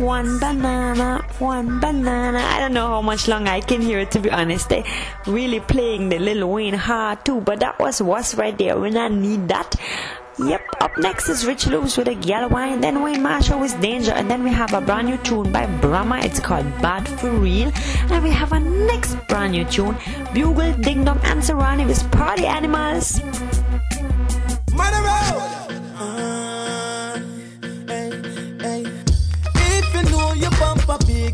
One banana, one banana. I don't know how much longer I can hear it to be honest. They really playing the Lil Wayne hard too, but that was was right there when I need that. Yep, up next is Rich Loops with a Yellow Wine, then Wayne Marshall with Danger, and then we have a brand new tune by Bramma, it's called Bad for Real, and we have a next brand new tune, Bugle, Ding Dong, and Serani with Party Animals. If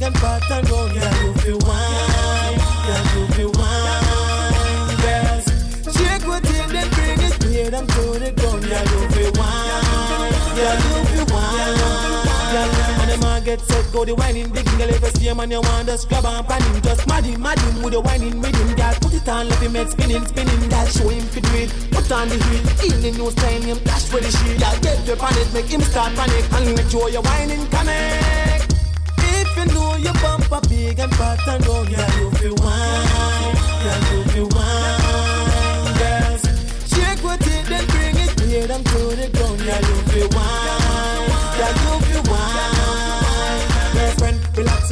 and fat yeah, you feel wine, yeah, you feel wine, girls. Shake what in then bring it straight and turn it down, yeah, you feel wine, yeah, you feel wine. Yeah, and the man get set, go the whining, the girl you see him and you want to scrub and pan him, just mad him, mad him with the whining rhythm, girl. Put it on, let him make spinning, spinning, girl. Show him fit do it, put on the heel, in the new style, him dash for the shield, girl. Get the panic, make him start panic, and make sure your whining. If you know your bumper big and fat and round, yeah, you feel wine, yeah, you feel wine, girls. Shake what it, then bring it straight and to the ground, yeah, you feel wine, yeah, you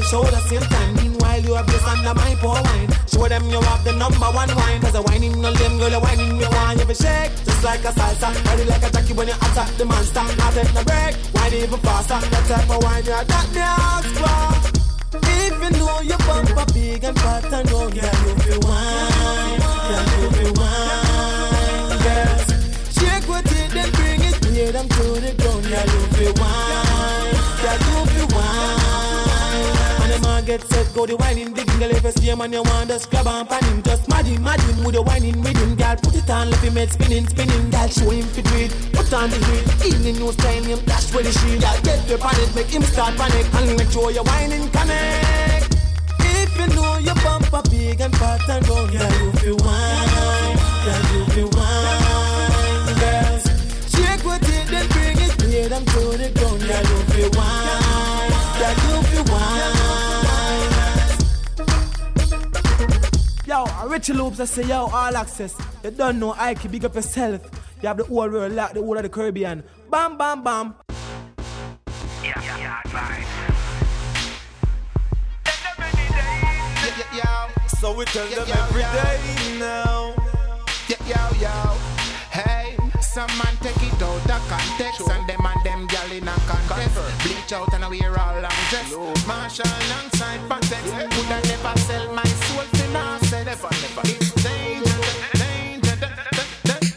shoulder, same time. Meanwhile, you have this under my poor wine. Show them you have the number one wine. Cause the whining no lame, girl, the whining me wine. You be shake, just like a salsa. Ready like a jockey when you attack the monster. Not take no break, wine even faster. That type of wine, yeah, that me ask for. If you know your bumper big and fat and round, yeah, you feel wine, yeah, you feel wine, girls. Shake what it, then bring it straight and to the ground, yeah, you feel wine, yeah, you feel wine. Man get set, go the whining, the girl if him and you want to scrub and pan him, just him, mad him with the whining rhythm, girl. Put it on, let him make spinning, spinning, girl. Show him fit it, put on the heat, in the new style, him dash with the shield, girl. Get the panic, make him start panic, and make sure your whining connect. If you know your bumper big and fat and round, yeah, you feel wine, yeah, you feel wine, girls. Shake what it, then bring it straight and to the ground, yeah, you feel wine, Yo, Richie Loops, I say, yo, All Axe-S. You don't know I Ike, big up yourself. You have the whole world like the whole of the Caribbean. Bam, bam, bam. Yeah, yeah, yeah, yeah, yeah. So we tell Yeah, them yeah, every yeah. day now. Yeah, yo, yo. Hey, some man take it out of context Bleach out and I wear all long dress. Marshall alongside Patex. Would I never sell my soul for nonsense? Never, never. It's danger, danger,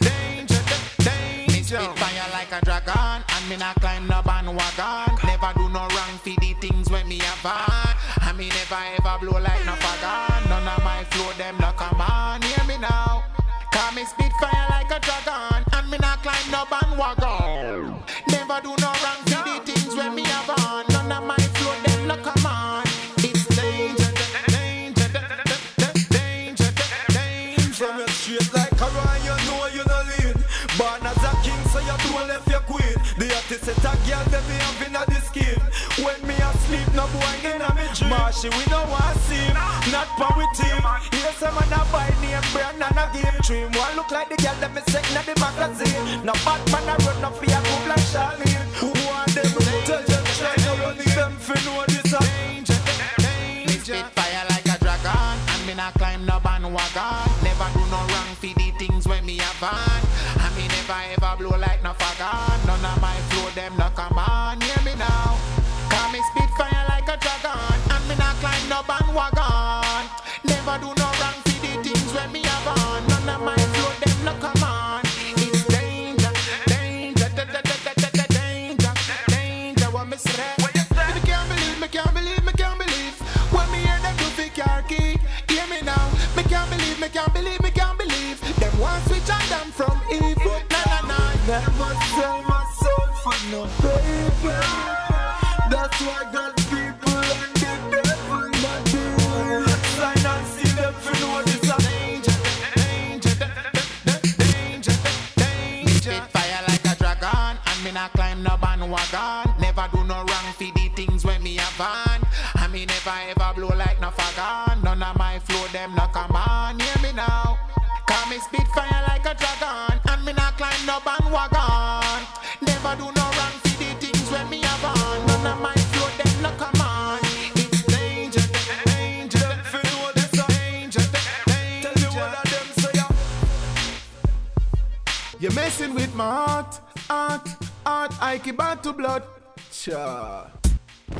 danger, danger, danger. Me spit fire like a dragon and me not climb no bandwagon. Never do no wrong for the things when me have on. And me never ever blow like no fagon. None of my flow them no come on. Hear me now. Cause me spit fire like a dragon And me not climb no bandwagon no boy in a me dream. Marshy, we no want see him, not pan with team. Here's some man a buy name brand and a game dream. One look like the girl that me second at the magazine. No bad man a run no fear, move like Charlene. Who want them? Tell them try to run them for know this a danger, spit fire like a dragon And me not climb no bandwagon Never do no wrong for the things when me have on And me never ever blow like no fagon None of my flow them no come no bandwagon Never do no wrong for the things when me have on None of my flow them no come on. It's danger, danger, da- da- da- da- da- da- danger, danger. What me say? Me can't believe, me can't believe, me can't believe. When me hear them do fi car key Hear me now. Me can't believe, me can't believe, me can't believe. Them want switch on them from Eve Na na na. Never sell my soul for no bandwagon. Never do no wrong for the things when me have on. And me never ever blow like no fagon. None of my flow them no come on. Hear me now. Cause me spit fire like a dragon, and me not climb no bandwagon. Never do no wrong for the things when me have on. None of my flow them no come on. It's danger, danger, danger, danger, danger. Tell you all of them so ya. You're messing with my heart, heart, heart. I keep out to blood. Cha.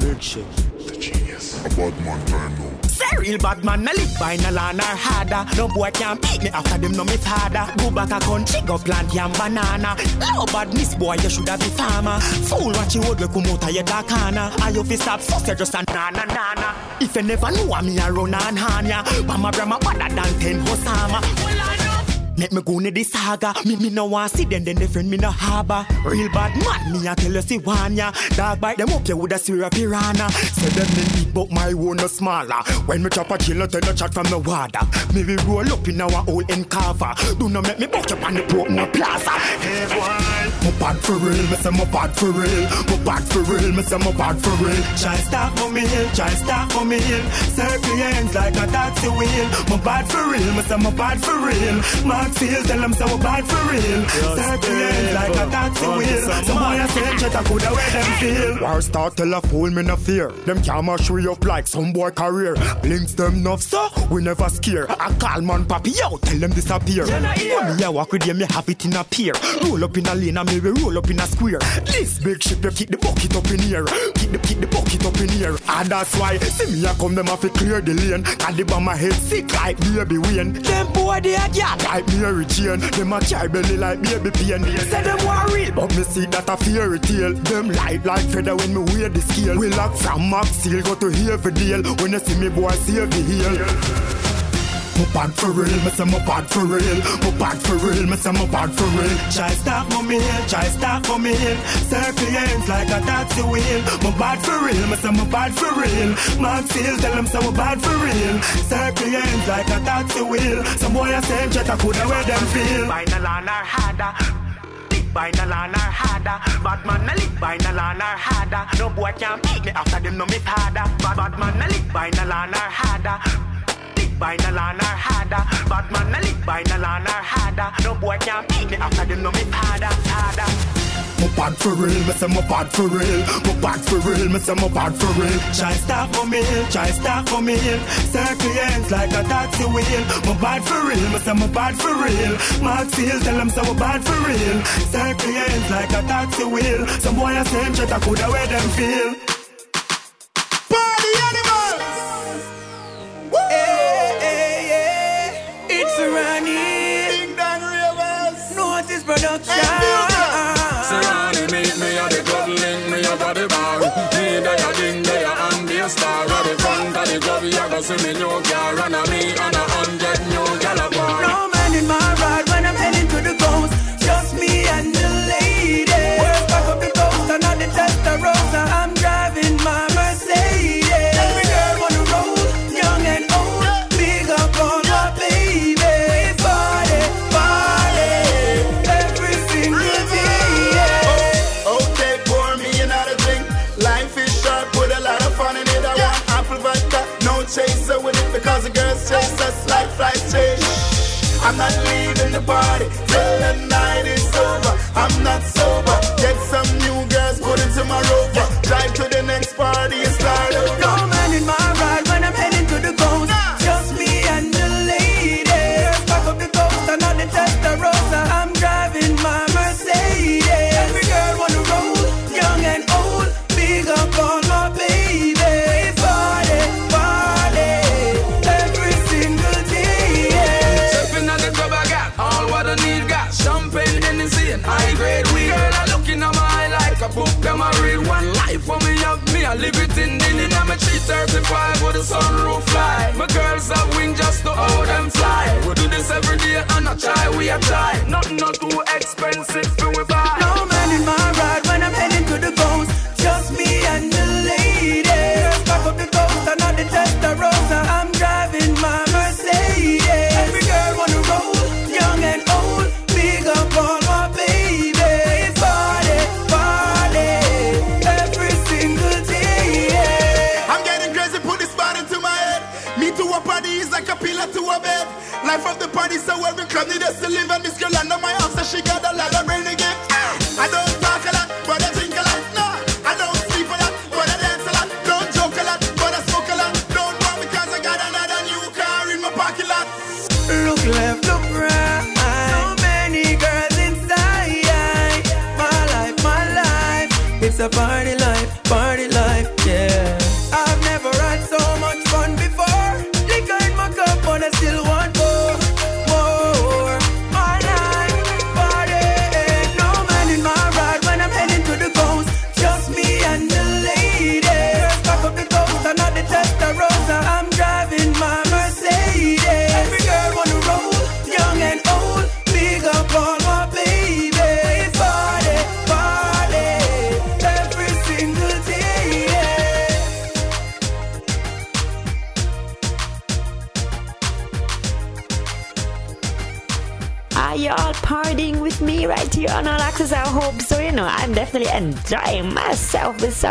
Big shit. The genius. A bad man time now. Say real bad man, no live by no land or harder. No boy can beat me after them, no me father. Go back a country, go plant yam banana. Low badness boy, you shoulda be farmer. Fool what you would, we come out of your dark corner. I you fi stop fuss, you just a na na na na. If you never know me, I run and hand ya. Mama grandma better than ten Osama. Well, I Make me go in the saga. Me me no want see them, then they friend me no harbor. Real bad man, me I tell you see one ya. Dog bite them up, you woulda see a piranha. Say them me big, but my own no smaller. When me chop a kill, tell no chat from the water. Me we roll up in our old end cover. Do not make me buck up on the broke more plaza. Hey boy, me bad for real, me say me bad for real. Me bad for real, me say me bad for real. Try stop for me, try stop for me. Circle your hands like a taxi wheel. Me bad for real, me say me bad for real. Mark seal, tell them so we bad for real. Circle your hands like a taxi wheel. Some boy a say chat a coulda where them feel. War start tell a fool me no fear. Them can't mash we up like some boy career. Links them enough so we never scare. I call man papi yo, tell them disappear. When me a walk with them, me have it in a pier. Roll up in a lane and me we roll up in a square. This big ship you keep the bucket up in here. Keep the keep the bucket up in here. And that's why see me a come them have to clear the lane. Cause the bomb my head sick like baby Wayne. Them boy they a gal like Mary Jane. Them a carry belly like baby pain. Say them war real, but me see that a fairy tale. Them light like feather when me wear the scale. We lock from Max Seal go to Havendale. When you see me boy save the heel. Me bad for real, me say me bad for real. Me bad for real, me say me bad for real. Try stop for me, try stop for me. Circle your like a taxi wheel. Me bad for real, me say me bad for real. Mark seal, tell them say we bad for real. Circle your like a taxi wheel. Some boy a say jet a coulda where them feel. By no land harder. By no land harder. Bad man no live by no land harder. No boy can beat me after them no me father. Bad bad man no live by no land harder by no land or harder. Bad man no live by no land or harder. No boy can beat me after them know me harder, harder. Me bad for real, me say me bad for real. Me bad for real, me say me bad for real. Try stop for me, try stop for me. Circle hands like a taxi wheel. Me bad for real, me say me bad for real. Mark Seal tell them say we bad for real. Circle hands like a taxi wheel. Some boy a same shit, I coulda where them feel. Say honey, meet me at the club, link me at the bar. Me there, a ding be a star. At the front of the club, you go see me new car,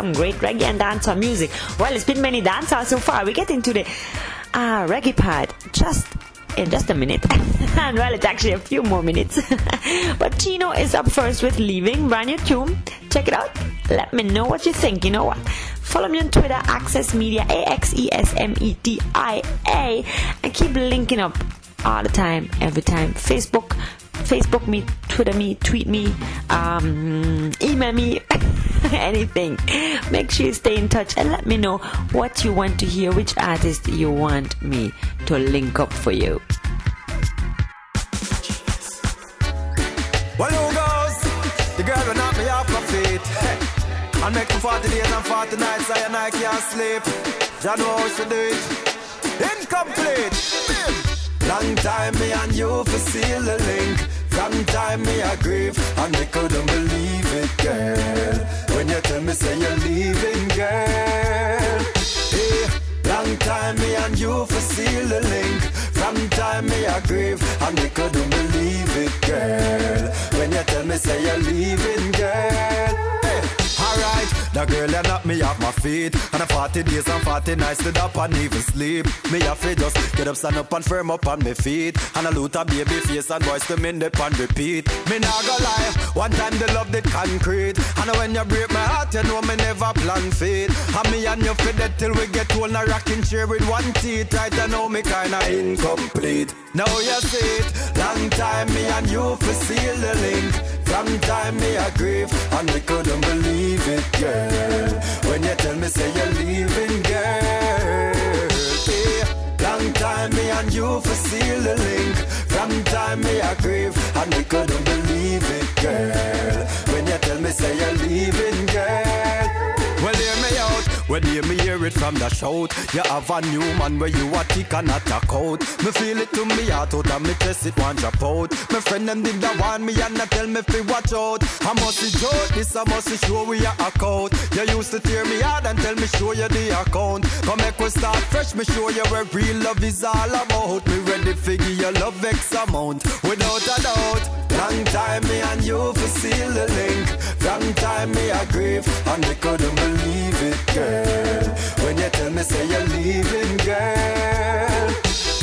some great reggae and dancehall music. Well, it's been many dancehall so far. We get into the uh, reggae part just in just a minute. and well, it's actually a few more minutes. but Chino is up first with Leaving, brand new tune. Check it out. Let me know what you think. You know what? Follow me on Twitter, Access Media, A X E S M E D I A, and keep linking up all the time, every time. Facebook, Facebook me, Twitter me, tweet me, um, email me, anything. Make sure you stay in touch and let me know what you want to hear, which artist you want me to link up for you. Well, who goes? The girl will knock me off my feet. And make me 40 days and 40 nights, I and I can't sleep. Know how she do it. Incomplete. Long time me and you for seal the link. From time me I and me couldn't believe it, girl. When you tell me say you're leaving, girl. Hey, long time me and you for seal the link. From time me I grieve and me couldn't believe it, girl. When you tell me say you're leaving, The girl that knock me off my feet. And a 40 days and 40 nights stood up and even sleep. Me have to just get up, stand up and firm up on my feet. And a loot a baby face and voice to in the pan repeat. Me nah go lie, one time the love did concrete. And when you break my heart, you know me never plan fate. And me and you fit that till we get old, a rocking chair with one teeth. Right, I know me kinda incomplete. Now you see it, long time me and you for seal the link. From time me I grieve, and we couldn't believe it, girl. When you tell me say you're leaving, girl. Yeah. Long time me and you for seal the link. From time me I grieve, and we couldn't believe it, girl. When you tell me say you're leaving, girl. When you me hear it from the shout, you have a new man where you a tick and not a coat. Me feel it to me heart out and me chest it one drop out. My friend them did that want me and not tell me fi watch out. I must see joke, this I must see show we a account. You used to tear me hard and tell me show you the account. Come make we start fresh, me show you where real love is all about. Me ready fi give your love X amount, without a doubt. Long time me and you for seal the link. Long time me I grieve and me couldn't believe it, girl. When you tell me say you're leaving, girl.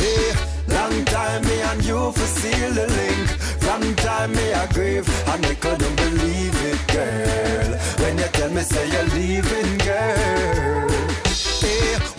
Hey, long time me and you for seal the link. From time me I grieve and me couldn't believe it, girl. When you tell me say you're leaving, girl.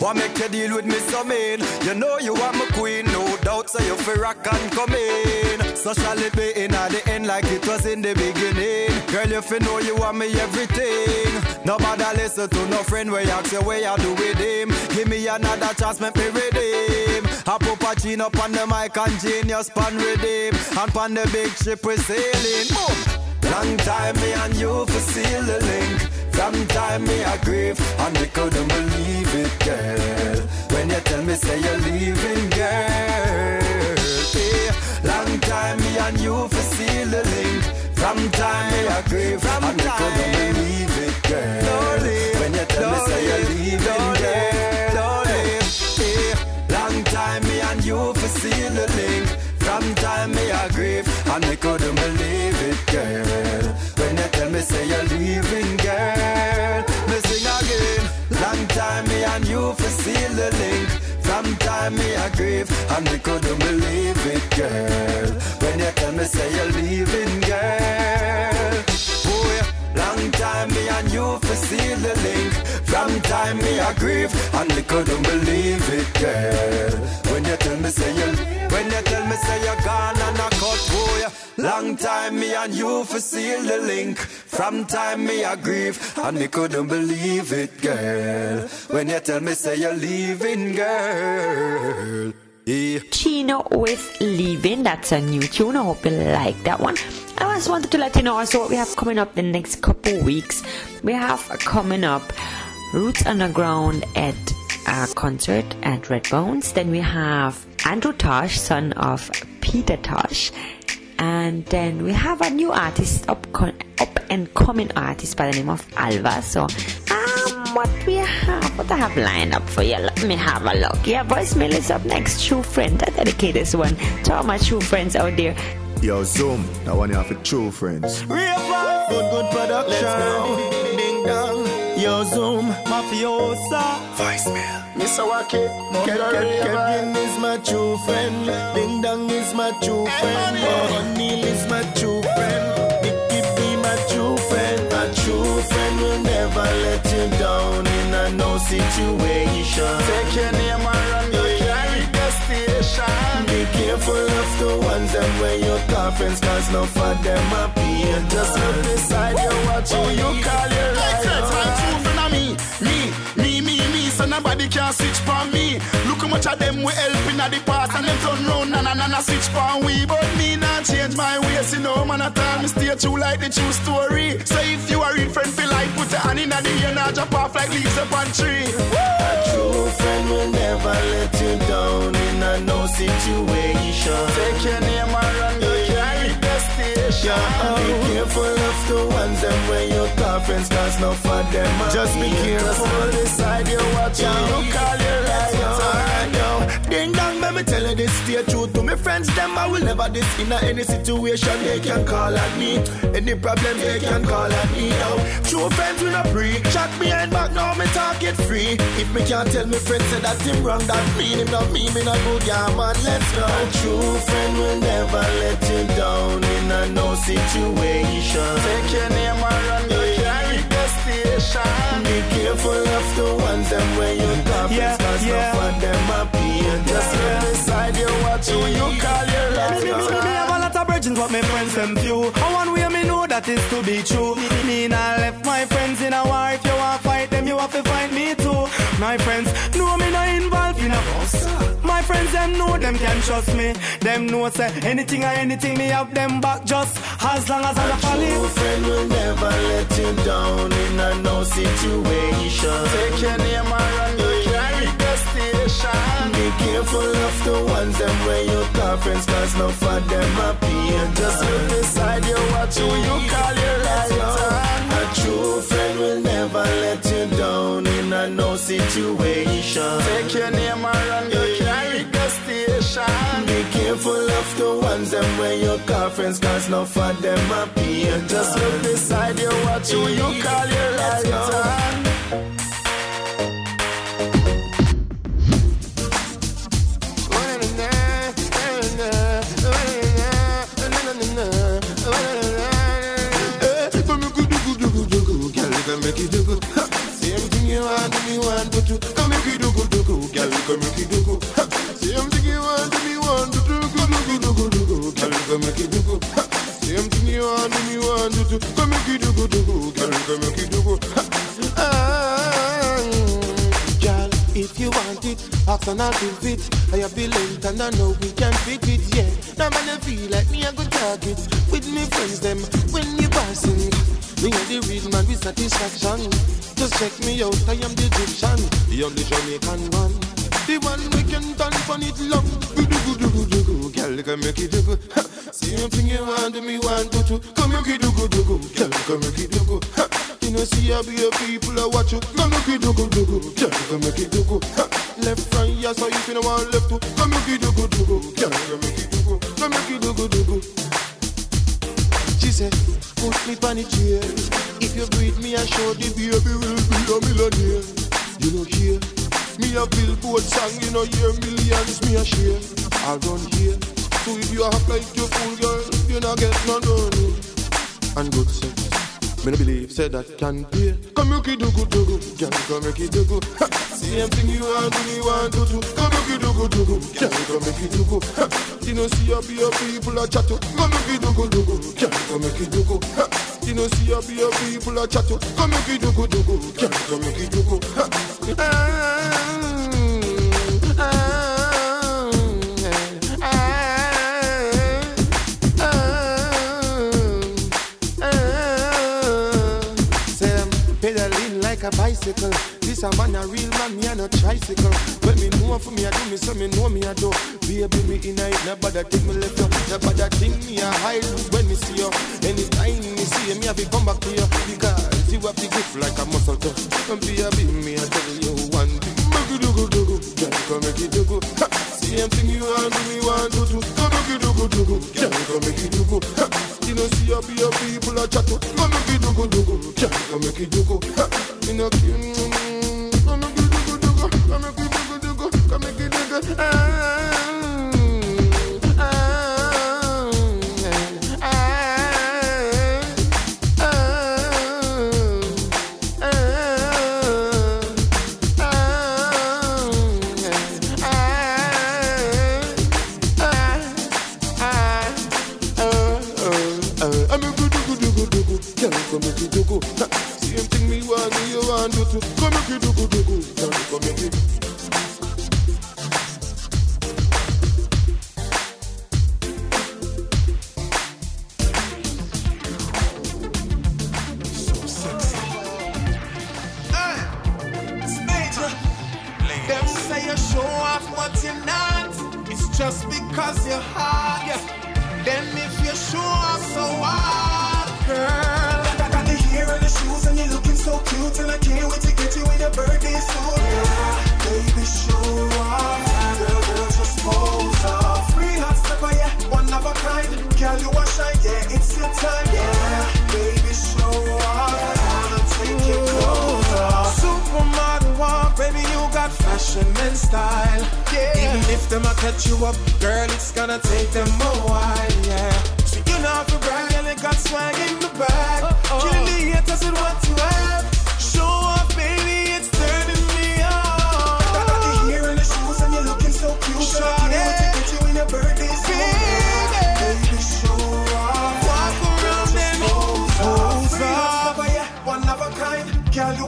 What make you deal with me so mean? You know you are my queen, no doubt, so you feel rock and come in. So shall it be in at the end like it was in the beginning? Girl, you feel know you are me everything. Nobody listen to no friend you ask you where you do with him. Give me another chance, make me redeem. I put up on the mic and genius pan redeem. And on the big ship we sailing. Boom! Long time me and you for seal the link. From time me I grieve and we couldn't believe it, girl. When you tell me say you're leaving, girl. Yeah. Long time me and you for seal the link. From time me I grieve and we couldn't believe it, girl. When you tell me say you're leaving, girl. Yeah. Long time me and you for seal the link. From time me I grieve and me couldn't believe it, girl. When you tell me say you're leaving, girl. Me sing again. Long time me and you for seal the link. From time me I grieve and me couldn't believe it, girl. When you tell me say you're leaving, girl. Oh, Boy, long time me and you for seal the link. From time me I grieve and me couldn't believe it, girl. When you tell me say you're when Long time me and you for seal the link From time me I grieve and me couldn't believe it girl When you tell me say you're leaving girl yeah. Chino with Leaving. That's a new tune. I hope you like that one. I just wanted to let you know also what we have coming up in the next couple weeks. We have coming up Roots Underground at a concert at Red Bones. Then we have Andrew Tosh, son of Peter Tosh. And then we have a new artist, up, up and coming artist by the name of Alva. So, um, what we have, what I have lined up for you, let me have a look. Yeah, voicemail is up next. True friend, I dedicate this one to all my true friends out there. Yo, Zoom, that one you have for true friends. Real vibe, good, good production. Yo, Zoom, mafiosa. Voicemail. Mr. Wacky, Ke- Ke- Kevin is my true friend. Ding dong is my true friend. Oh, O'Neal is my true friend. Nicky be my true friend. My true friend will never let you down in a no situation. Take your name and run your carry station. Be careful of the ones that wear your car friends, cause no for them are being Just look beside you, watch oh, who you call your Hey, friends, rival. Nobody can switch for me. Look how much of them we helping at the past and them turn round and and, switch for we. But me not change my ways, you know, man, I tell me stay true like the true story. So if you are real friend, feel like put your hand in the air and drop off like leaves upon tree. A true friend will never let you down in a no situation. Take your name and run your carry the station. Yeah, be careful of the ones that when your car friends, cause no for them Just be careful. Just decide you watch Yeah. you call your. Alright, yo. Ding dong, let me tell you this, stay true to me friends them I will never this in any situation. They can call on me. Any problem they can call on me. Now, true friends will not pre. Chat behind back now, me talk it free. If me can't tell me friends say that him wrong, that mean him not me, me not good, yeah man. Let's go. A true friend will never let you down in a no situation. Take your name and run the carry the station. Be careful of the ones them where you talk Yeah, cause yeah. no for them appear. Just look beside you, watch who you call your Me love. have a lot of virgins, but my friends them few. And one way me know that is to be true. Me, me nah left my friends in a war. If you want fight them, you have to fight me too. My friends know me not involved in a fuss. My friends them know them can trust me. Them know say anything or anything me have them back just as long as I True follow. friend will never let you down in a no situation. Take your name and run the carry the station. Be careful of the ones them where you call friends cause no for them appear. Just look beside you, watch who you call your light A true friend will never let you down in a no situation. Take your name run the carry the station. Be careful of the ones them where you call friends cause no for them appear. Just look beside you, watch who you call your light Same thing you want to me want to do. Come make it do good do good, girl. Come make it do good. Same thing you want to me want to do. Good do good do good do good, girl. Come make it do good. Same thing you want to me want to do. Come make it do good do good, girl. Come make it do. Ah, if you want it, ask and I'll give it. I have the length and I know we can fit it, yeah. Now man, I feel like me a good target with me friends them when you passing. Me and the real man with satisfaction. Just check me out, I am the Egyptian, the only Jamaican one. The one we can dance on it long. Girl, come make it do good. Same thing you want, me want to do. Come make it good do good, girl, come make it do good. You know, see I be a people I watch you. Come make it good do good, girl, come make it do good. Left right, yeah, so if you don't want left to, come make it good do good, girl, come make it do good. Come make it do good do good. She said, put me on the chair. If you breathe me, I show the baby will be a millionaire. You know here, me a billboard song, you know hear millions me a share. I'll run here. So if you act like you fool girl, you not get no money. And good sex. Me no believe say that can pay. Come make it do good do good, girl. Come make it do good. Same thing you want to me want to do. Come make it do good do good, girl. Come make it do good. You know see a be a people a chat. Come make it do good do girl. Come make it do. Ha. You know see a be a people a chat. Come make it do good do girl. Come make it do ah. Say I'm pedaling like a bicycle. This a man a real man, me a no tricycle. When know for me, I do me so me know me a do. Be a baby in a nobody think me left you. Nobody think me a hide when me see you. Anytime me see you, me have to come back to you because you have the gift like a muscle too. And baby me I tell you one thing, make it do good do good, girl, come make it do. Ha. Same thing you want to me want to do, come make it do good do good, girl, come make it do. Ha. You know see you be a people a chat to, come make it do good do good, girl, come make it do. Ha. You know Same thing me want, me you want do. Come make it do good, do good. Come make it. Because you're hot. Yeah. And style. Yeah. Even if them a catch you up, girl, it's gonna take them a while. Yeah. So you know if you brag, girl, you got swag in the bag. Uh-oh. Killing the haters with what you have. Show off, baby, it's turning me on. I Got the hair and the shoes, and you're looking so cute. I can't to get you in your birthday suit.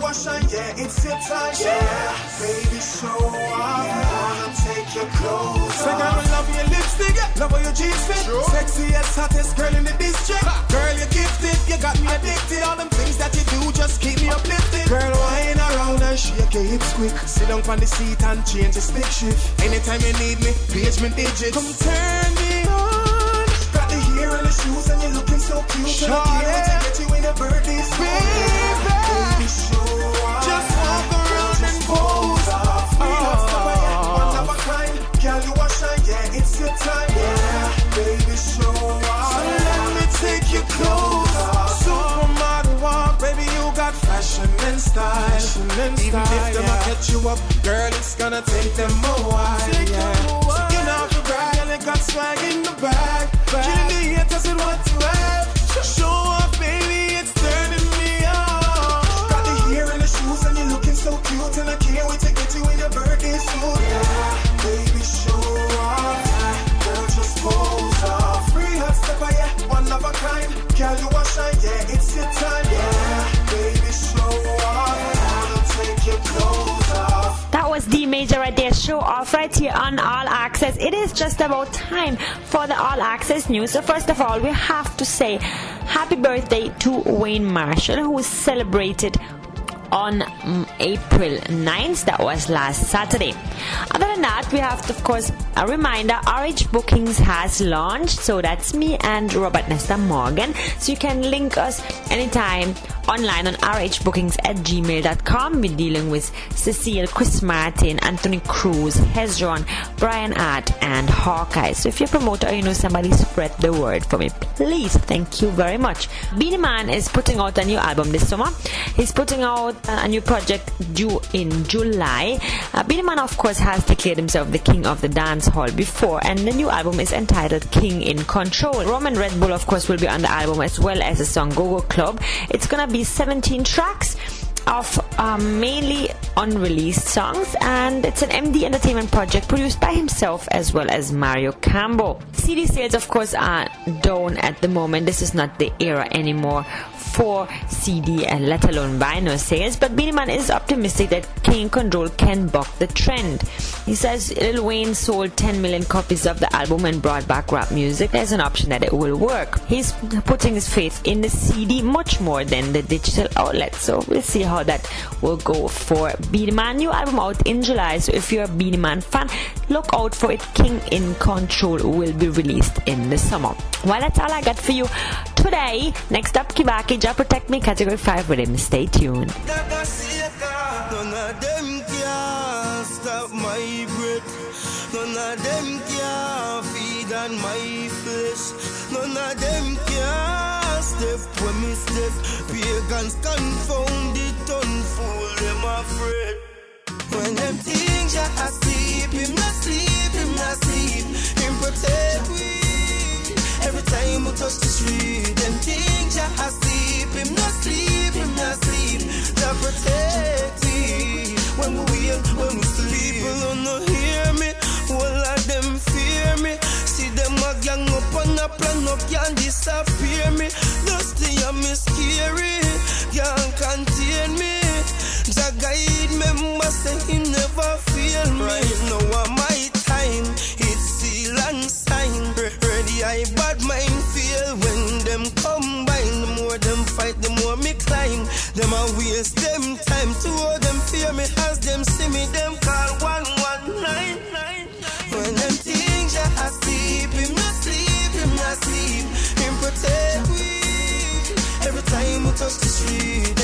Girl, you are shine, yeah, it's your time, yeah. Baby, show off, wanna take your clothes Say, girl, I love your lipstick, love how your jeans fit. Sexiest, hottest girl in the district. Girl, you're gifted, you got me addicted. All them things that you do just keep me uplifted. Girl, wine around and shake your hips quick. Sit down on the seat and change the stick shift. Anytime you need me, page me digits. Come turn me on. Got the hair and the shoes and you're looking so cute. And I can't wait to get you in a birthday suit. Baby, show off. Just walk around and pose off. One of a kind, girl, you are shine, yeah, it's your time, yeah. Baby, show off. So let me take your clothes off. Supermodel walk, baby, you got fashion and style. If them a catch you up, girl, it's gonna take them a while, yeah. So you know if brag, girl, you got swag in the bag. Killing the haters with what you have. Show off, baby, it's so cute, and I can't wait to get you in your suit. Yeah, baby, show off. Girl, just pose off. Free hot stepper, oh, yeah, one of a kind. Girl, you are shine, yeah, it's your time, yeah. Baby, show off. Take your clothes. That was D Major right there, show off right here on All Axe-S. It is just about time for the All Axe-S news. So, first of all, we have to say happy birthday to Wayne Marshall, who celebrated on mm, April 9th. That was last Saturday. Other than that, we have, of course, a reminder RH Bookings has launched. So that's me and Robert Nesta Morgan. So you can link us anytime online on rhbookings at gmail.com. We're dealing with Cecile, Chris Martin, Anthony Cruz, Hezron, Bryan Art, and Hawkeye. So if you're a promoter or you know somebody, spread the word for me, please. Thank you very much. Beenie Man is putting out a new album this summer. He's putting out a new project due in July. Uh, of course, has declared himself the king of the dance hall before, and the new album is entitled King in Control. Rum and Red Bull, of course, will be on the album as well as the song Go Go Club. It's gonna be 17 tracks of um, mainly unreleased songs and it's an MD Entertainment project produced by himself as well as Mario Cambo. CD sales of course are down at the moment. This is not the era anymore for CD and let alone vinyl sales but Beenie Man is optimistic that King Control can buck the trend. He says Lil Wayne sold 10 million copies of the album and brought back rap music. There's an option that it will work. He's putting his faith in the CD much more than the digital outlet so we'll see how that will go for Beenie Man. New album out in July, so if you're a Beenie Man fan, look out for it. King in Control will be released in the summer. Well, that's all I got for you today. Next up, Kibaki, Jah Protect Me, Category 5 with him. Stay tuned. None of them can feed on my flesh. None of them can step when me step. Pagans confounded, unfool them afraid. When them things ya asleep, him not sleep, him not sleep. Him protect we. Every time we touch the street, them things ya asleep, him not sleep, him not sleep. That protect we. When we wake, when we sleep. People don't know hear me, all of them fear me. See them a gang up on a plan up, can't disappear me. Dusty and me scary, can't contain me. Jah guide member say him never fail me. Right now my time, it's seal and sign. Ready, I bad mind fight, the more me climb. Them a waste them time. Two of them fear me as them see me. Them call one one nine nine. When them things ya asleep, him not sleep, him not sleep. Him protect we every time we touch the street.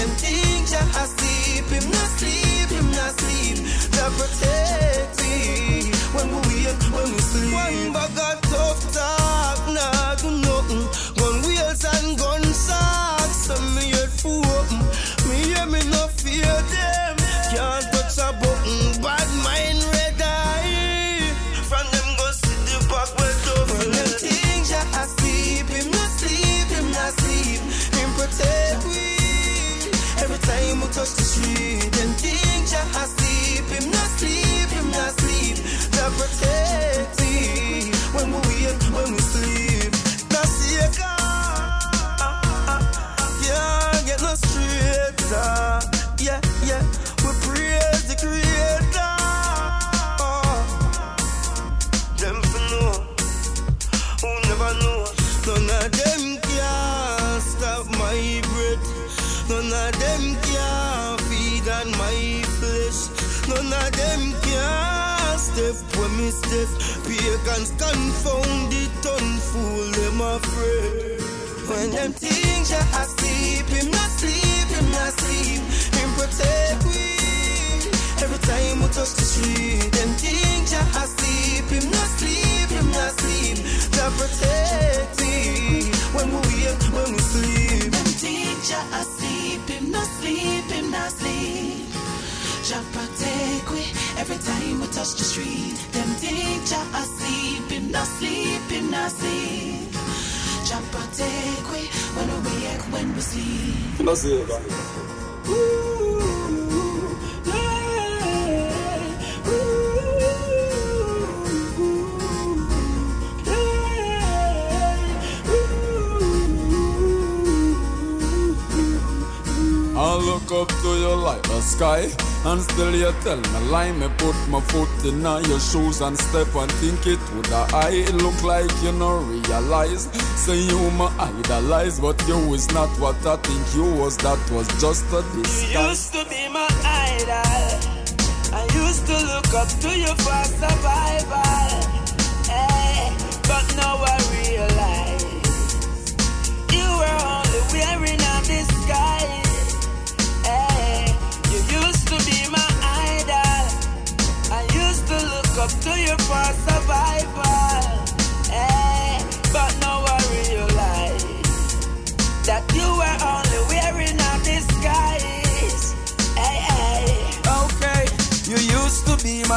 Shoes And step and think it with the eye look like you no realize. Say you my idolize But you is not what I think you was. That was just a disguise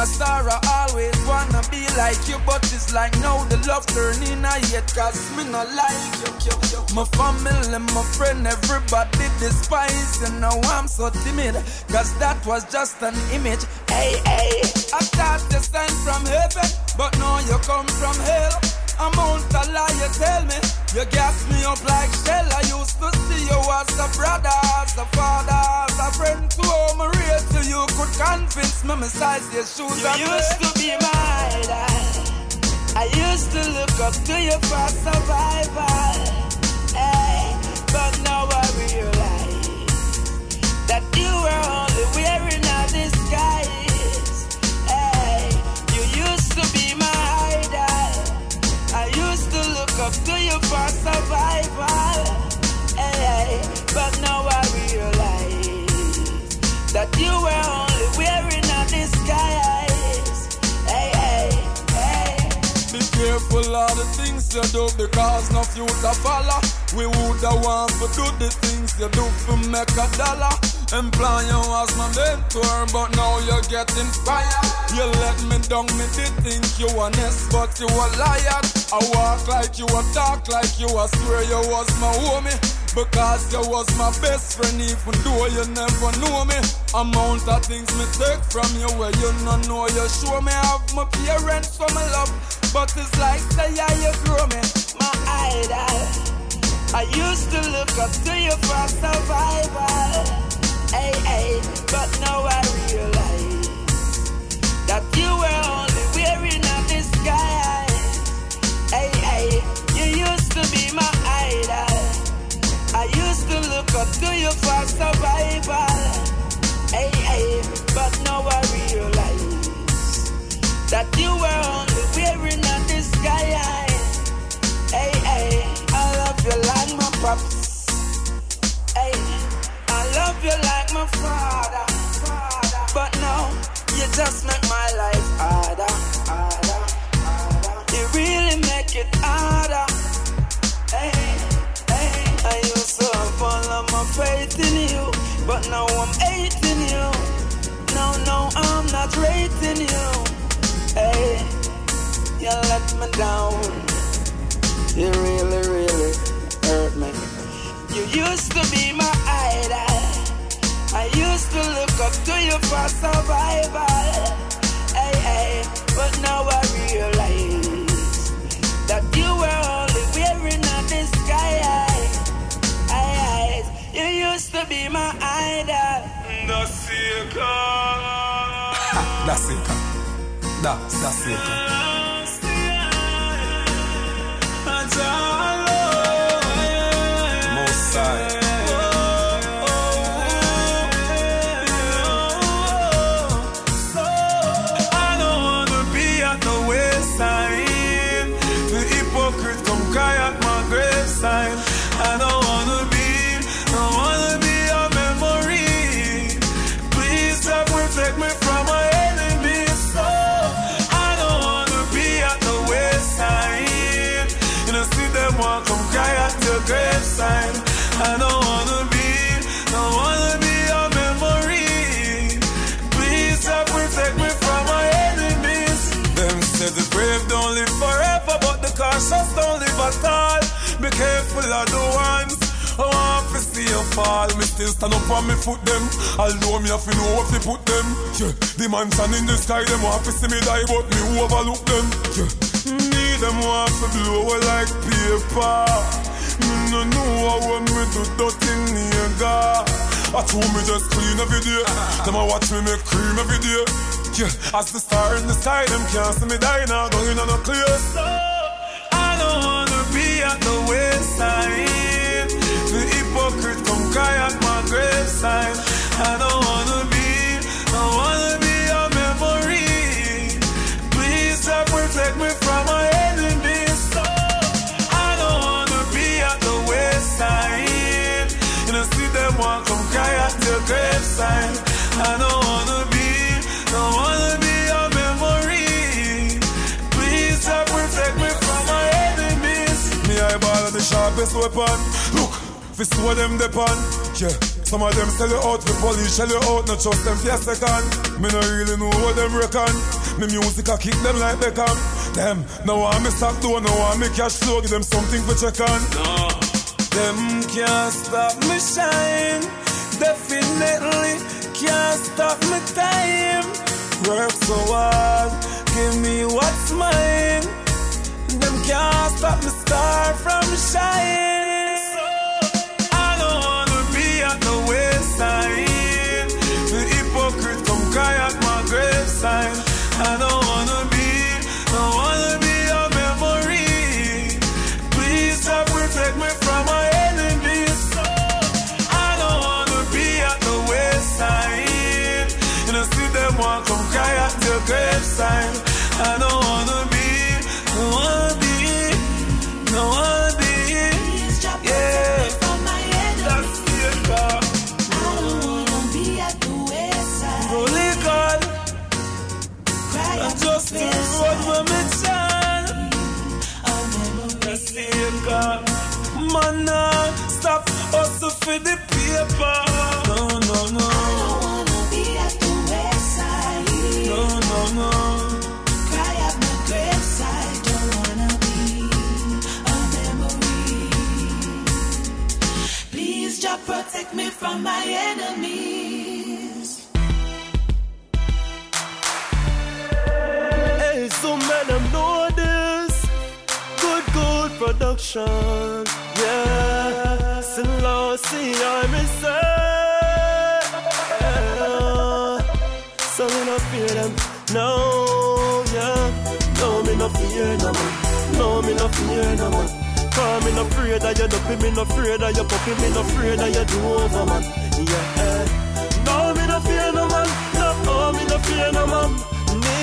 star. I always wanna be like you, but it's like now the love turning a hate, cause me not like you. you, you. My family, my friend, everybody despise you. Now I'm so timid, cause that was just an image. Hey, hey, I thought you sent from heaven, but now you come from hell. Amount of lie you tell me, you gas me up like shell. I used to see you as a brother, as a father, as a friend to home. Real till you could convince me, my size your shoes. You used to be my idol. I used to look up to you for survival. Hey, but now I realize that you were survival. Hey, but now I realize that you were only wearing a disguise. Hey, hey, hey. Be careful of the things you do because no future follow. We woulda want to do the things you do to make a dollar. Employ you as my mentor, but now you're getting fired. You let me down, me did think you honest, but you a liar. I walk like you, I talk like you, I swear you was my homie. Because you was my best friend, even though you never know me. Amount of things me take from you where you no know you show me. Have my parents for my love, but it's like say yeah you grow me. my idol. I used to look up to you for survival. Hey, hey, but now I realize that you were only wearing a disguise. Hey, hey, you used to be my idol. I used to look up to you for survival. Hey, hey, but now I realize that you were only wearing a disguise. Hey, hey, I love you like my pops. Love you like my father. But now you just make my life harder. You really make it harder. Hey, hey, I used to have all of my faith in you, but now I'm hating you. No, no, I'm not rating you. Hey, you let me down. You really, really hurt me. You used to be my idol. I used to look up to you for survival. Hey, hey, but now I realize that you were only wearing a disguise. Hey, hey, you used to be my idol. That's it. That's it. That's, fall. Me still stand up on me foot them. Although me have to know what to put them. Yeah, the mansion in the sky, them want to see me die, but me overlook them. Yeah, me them want to blow like paper. Me no know how me do dirty nigga. I told me just clean every day. Them a watch me make cream every day. Yeah, as the star in the sky, them can't see me die now. Going on a clear. So I don't wanna be at the wayside. The hypocrite cry at my graveside. I don't wanna be, I wanna be a memory. Please God protect me from my enemies. So I don't wanna be at the wayside. You know, see them walk come cry at your graveside. I don't wanna be, don't wanna be a memory. Please God protect me from my enemies. Me eyeball the sharpest weapon. Look. Fi show them the pan, yeah. Some of them sell you out, the police sell you out, not trust them for a second. Me no really know what them reckon. Me music a kick them like Beckham. Them, no want me stop door, no want me cash flow, give them something for check on. No. Them can't stop me shine, definitely can't stop me time. Work so hard, give me what's mine. Them can't stop me star from shine. Wayside. The hypocrite come cry at my graveside. I don't for the paper. No, no, no. I don't wanna be at the wayside. No, no, no. Cry at my graveside. Don't wanna be a memory. Please, Jah protect me from my enemies. Hey, so man, them know this. Good, good production. Yeah. Still see I'm yeah. So we no fear them. No, yeah. No, me no fear no man. No, me no fear no man. Cause me no afraid that you dopey, me no afraid that you puppy, me no afraid that you do over man. Yeah. No, me no fear no man. No, me no fear no man. Me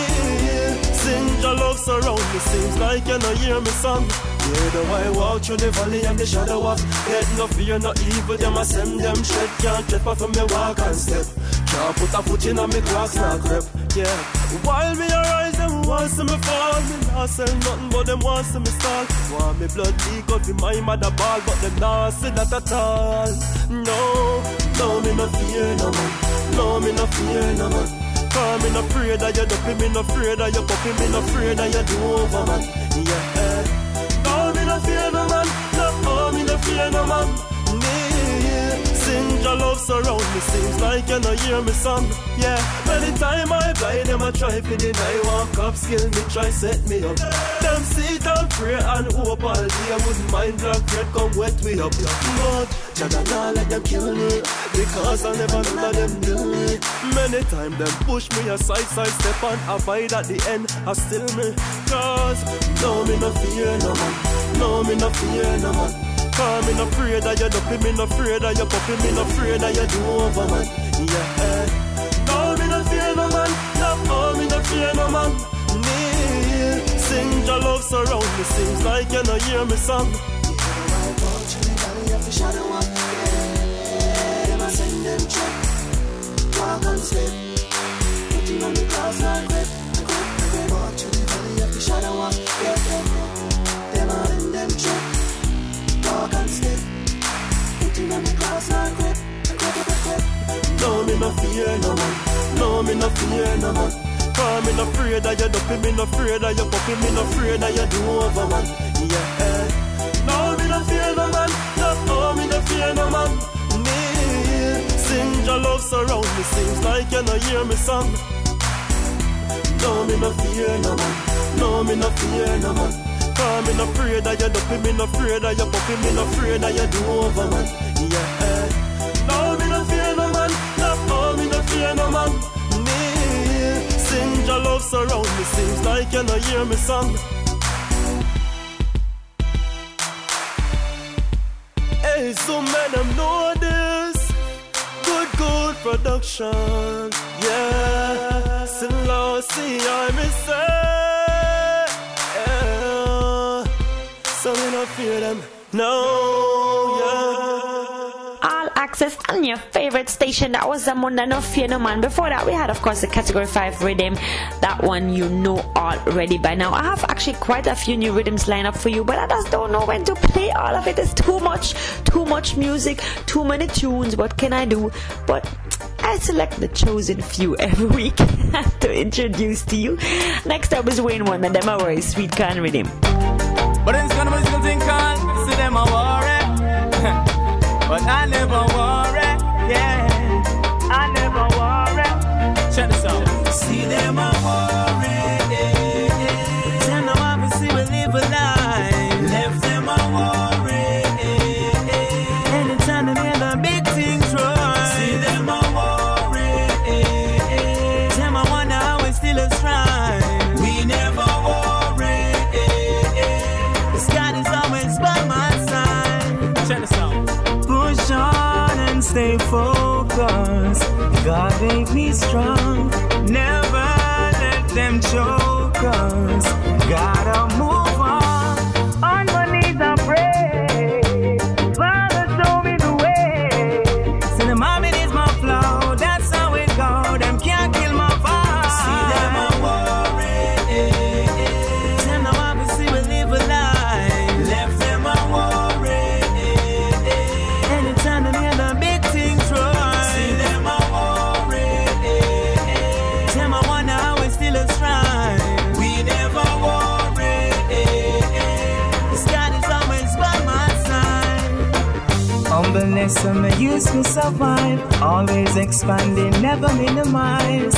sing your love surround me. Seems like you no hear me song. Yeah, the I walk through the valley and the shadow of death. No fear, no evil. Them a send them shred. Can't trip off from me walk and step. Can't put a foot in on me cross, not grip. Yeah. While me arise, them want see me fall. Me not sell nothing, but them want see me stall. Want me blood leak out my mother ball, but them not see that at all. No, no, me no fear no man. No, me no fear no man. Cause me no afraid that you dopey, me no afraid that you puppy, me no afraid that you do over man. Yeah. Fear no man. Me sing your love surround me. Seems like you no hear me song. Yeah. Many time I blind them I try for deny. Walk up, skill me, try set me up. Them sit and pray and hope all day. I wouldn't mind black bread come wet me up. But Jada nah let them kill me because I never let them do me. Many time them push me aside, side step and avoid at the end. I still me cause no me no fear no man. No me no fear no man. Cause me no afraid that you dopey, me no afraid that you puppy, me no afraid that you do over man. Yeah. No me no fear no man. No, oh me no fear no man. Me sing your love surround me. Seems like you no hear me song. Shadow up, yeah. Them a send them check. Walk and step. Putting on the cross and grip. Grip, grip. Walk to the valley of the shadow yeah. No, fear no man. No, me no fear no man. Cause me no afraid of your duppy, me no afraid of your puppy, me no afraid of your do over man. Yeah. No, me no fear no man. No, oh, me no fear no man. Me sing your love surround me, seems like you no hear me song. No, me no fear no man. No, me no fear no man. Cause me no afraid of your duppy, me no afraid of your puppy, me no afraid of your do over man. Yeah. Surround me, seems like you no hear me song. Hey, so man, them know this. Good, good production. Yeah. I. Yeah. So we not fear them. No, yeah. All Axe-S on your favorite station. That was the Munga No Fear Man. Before that, we had, of course, the Category 5 rhythm. That one you know already by now. I have actually quite a few new rhythms lined up for you, but I just don't know when to play all of it. It's too much, too much music, too many tunes. What can I do? But I select the chosen few every week to introduce to you. Next up is Wayne Wonder, and them are sweet can rhythm. But it's gonna musical thing called See them a worry But I never worry Yeah. I never worry. Check this out. See them a stay focused. God made me strong. Never let them choke us. Gotta and the use to survive. Always expanding, never minimize.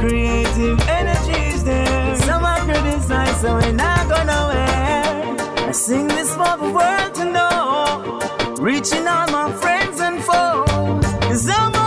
Creative energy is there. Some are criticize, so we're not gonna wear. I sing this for the world to know. Reaching all my friends and foes.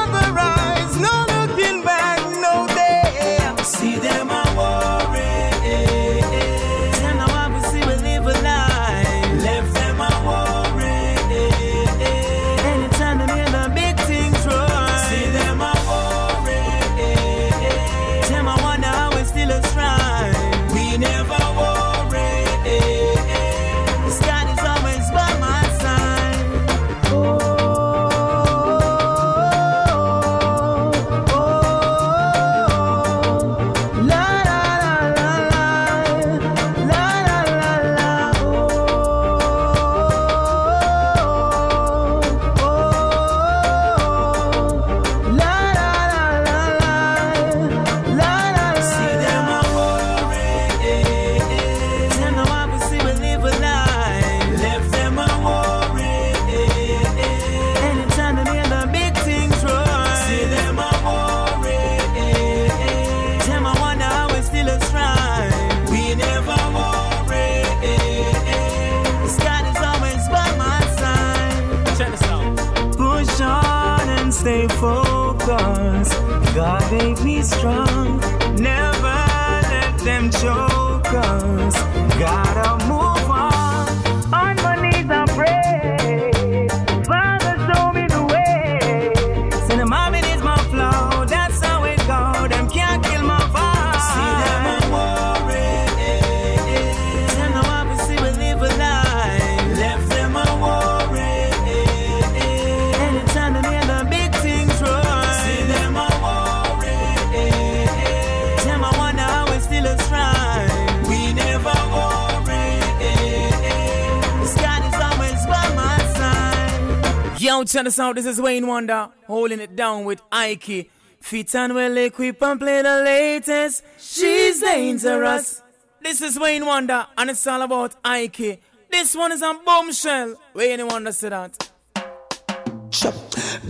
Check this out. This is Wayne Wonder holding it down with Heike. Fit and well equipped and play the latest. She's dangerous. This is Wayne Wonder, and it's all about Ike. This one is on Bombshell. Wayne Wonder said that.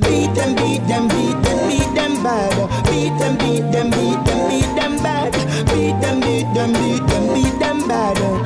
Beat them, beat them, beat them, beat them bad. Beat them, beat them, beat them, beat them bad. Beat them, beat them, beat them, beat them bad oh.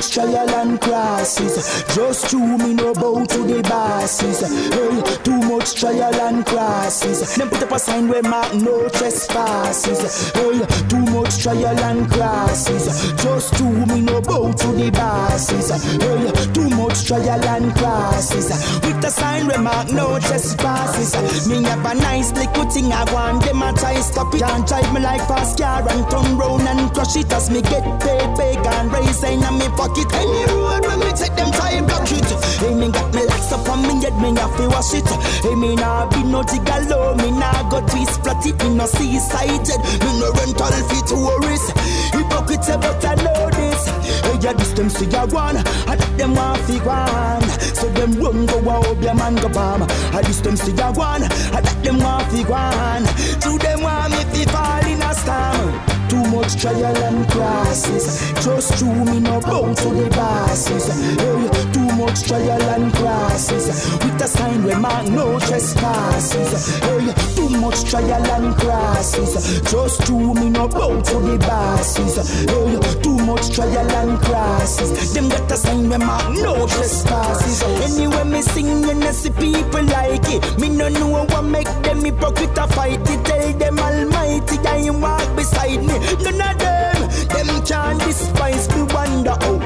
Much trial and crosses. Just to me no bow to the bosses. Hey, too much trial and crosses. Them put up a sign where mark no trespasses. Hey, too much trial and crosses. Just to me no bow to the bosses. Hey, too much trial and crosses. With the sign where mark no trespasses. Me have a nice little thing I want them a try stop it and drive me like fast car and turn round and crush it as me get paid big and raise in me pocket it. Any road when me take them time block it. Hey, me got me locks up on me head, me have to wash it. Hey, me nah be no gigolo, me nah go twist flat it, me no seaside me no rental fee tourist. Hypocrite, but I know this. Hey, yeah, this them see ya one, I let them want fi one. So them run go out, your man go bomb. I this them see ya one, I let them want fi one. To them want me fi fall in a storm. Too much trial and crosses. Just to me no bow to the bosses. Hey, too much trial and crosses. With a sign where mark no trespasses. Hey, too much trial and crosses. Just to me no bow to the bosses. Hey, too much trial and crosses. Them got a sign where mark no trespasses. Anyway, me sing and I see people like it. Me no know what make them hypocrite fight it. Them Almighty I walk beside me. None of them, them can't despise me. Wonder how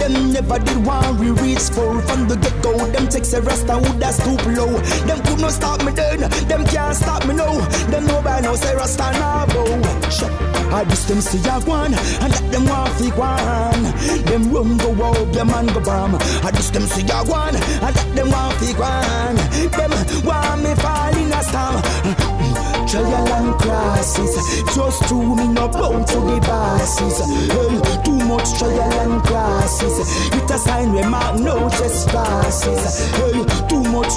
them never did want we reach full from the get go. Them takes a rest and would that stoop low. Them could not stop me then, them can't stop me now. Them know by now say Rasta bow. I just them see a one and let them want fi one. Them run go out, your man go bomb. I just them see a one and let them want fi one. Them want me fall in a storm trial and crosses. Just to me no bow to the bosses. Hey, too much trial and crosses. With a sign where mark no trespasses. Hey,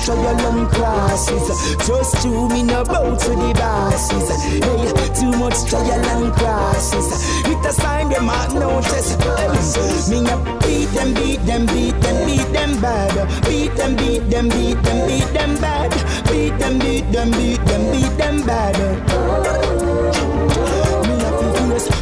trial and crosses. Just to me no bow to the bosses. Hey, too much trial and crosses. With a sign where mark no trespasses. Me a beat them, beat them, beat them, beat them bad. Beat them, beat them, beat them, beat them bad. Beat them, beat them, beat them, beat them bad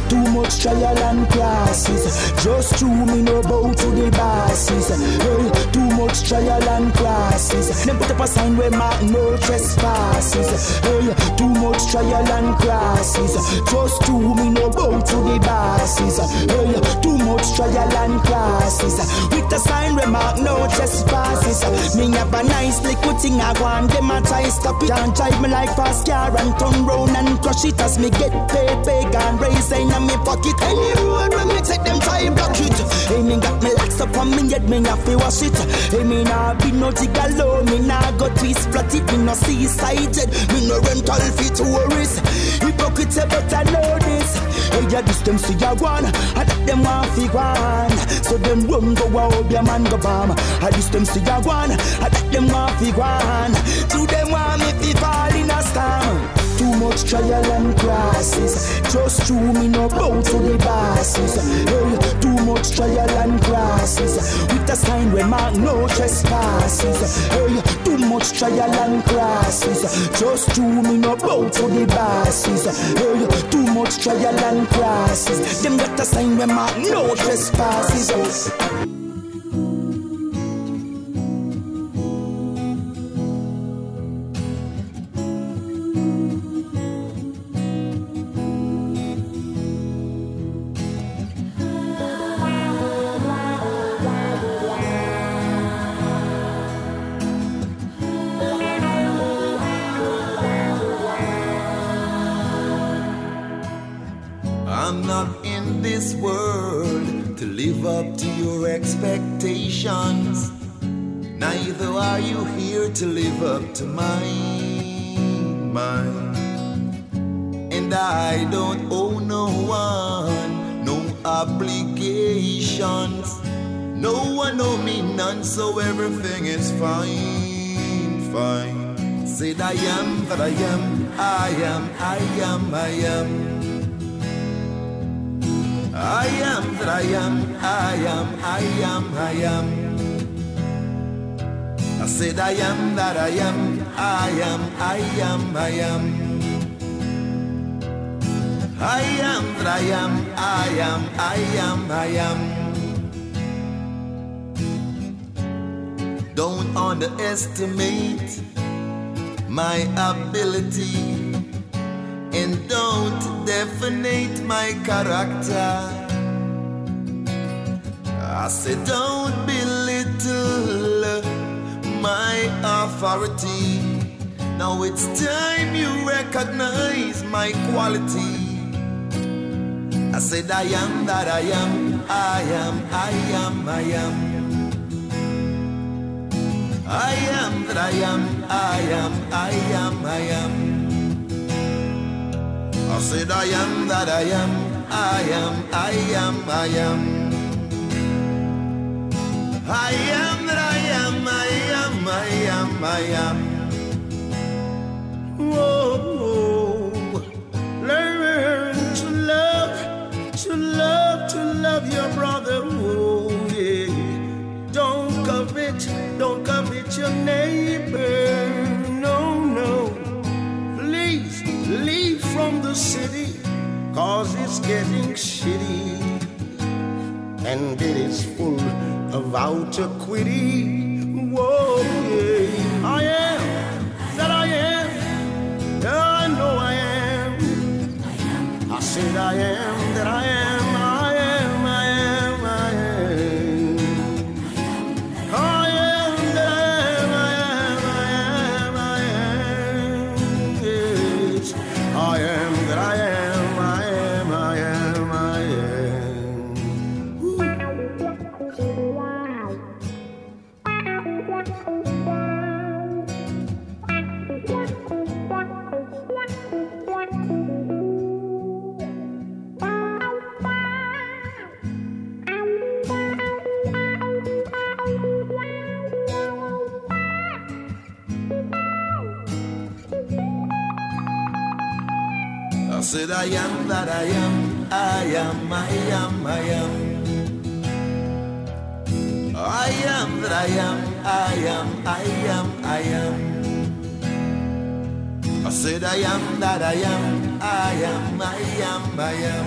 too much trial and crosses. Just to me no bow to the bosses. Hey, too much trial and crosses. Them put up a sign where mark no trespasses. Hey, too much trial and crosses. Just to me no bow to the bosses. Hey, too much trial and crosses. With the sign where mark no trespasses. Me have a nice little thing I want them a try stop it and drive me like fast car and turn round and crush it as me get paid big and raise in me pocket. Any road when me take them time block it. Hey, me got me locks up on me head, me have to wash it. Hey, me nah be no gigolo, me nah go twist flat it, me no seaside jet, me no rental fee tourist. Hypocrite, but I know this. Hey, yeah, this them see ya one, ah, I let them want fi one. So them run go out, your man go bomb. I this them see ya one, ah, I let them want fi one. To them want me fi fall in a storm. Much trial and crosses. Just to me no bow to the bosses. Hey, too much trial and crosses. With a sign where mark no trespasses. Hey, too much trial and crosses. Just to me no bow to the bosses. Hey, too much trial and crosses. Them got a sign where mark no trespasses. To live up to mine, mine. And I don't owe no one, no obligations. No one owe me none, so everything is fine, fine. Said I am that I am I am, I am, I am. I am that I am, I am, I am, I am. I said I am that I am, I am, I am, I am. I am that I am, I am, I am, I am. Don't underestimate my ability and don't definite my character. I said, don't belittle my authority. Now it's time you recognize my quality. I said, I am that I am, I am, I am, I am. I am that I am, I am, I am, I am. I said, I am that I am, I am, I am, I am. I am I am. Whoa, learn to love, to love, to love your brother. Whoa, yeah. Don't covet, don't covet your neighbor. No, no. Please leave from the city, cause it's getting shitty. And it is full of outer quitty. Whoa, yeah. I am that I am. I know I am. I said I am that I am. I am that I am, I am, I am, I am. I am that I am, I am, I am, I am. I said, I am that I am, I am, I am, I am.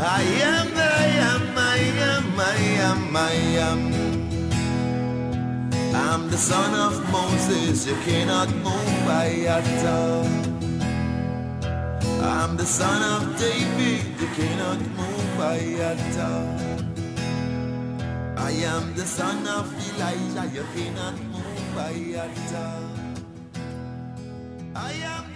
I am that I am, I am, I am, I am. I'm the son of Moses, you cannot move by at all. I'm the son of David, you cannot move by at all. I am the son of Elijah, you cannot move by at all. I am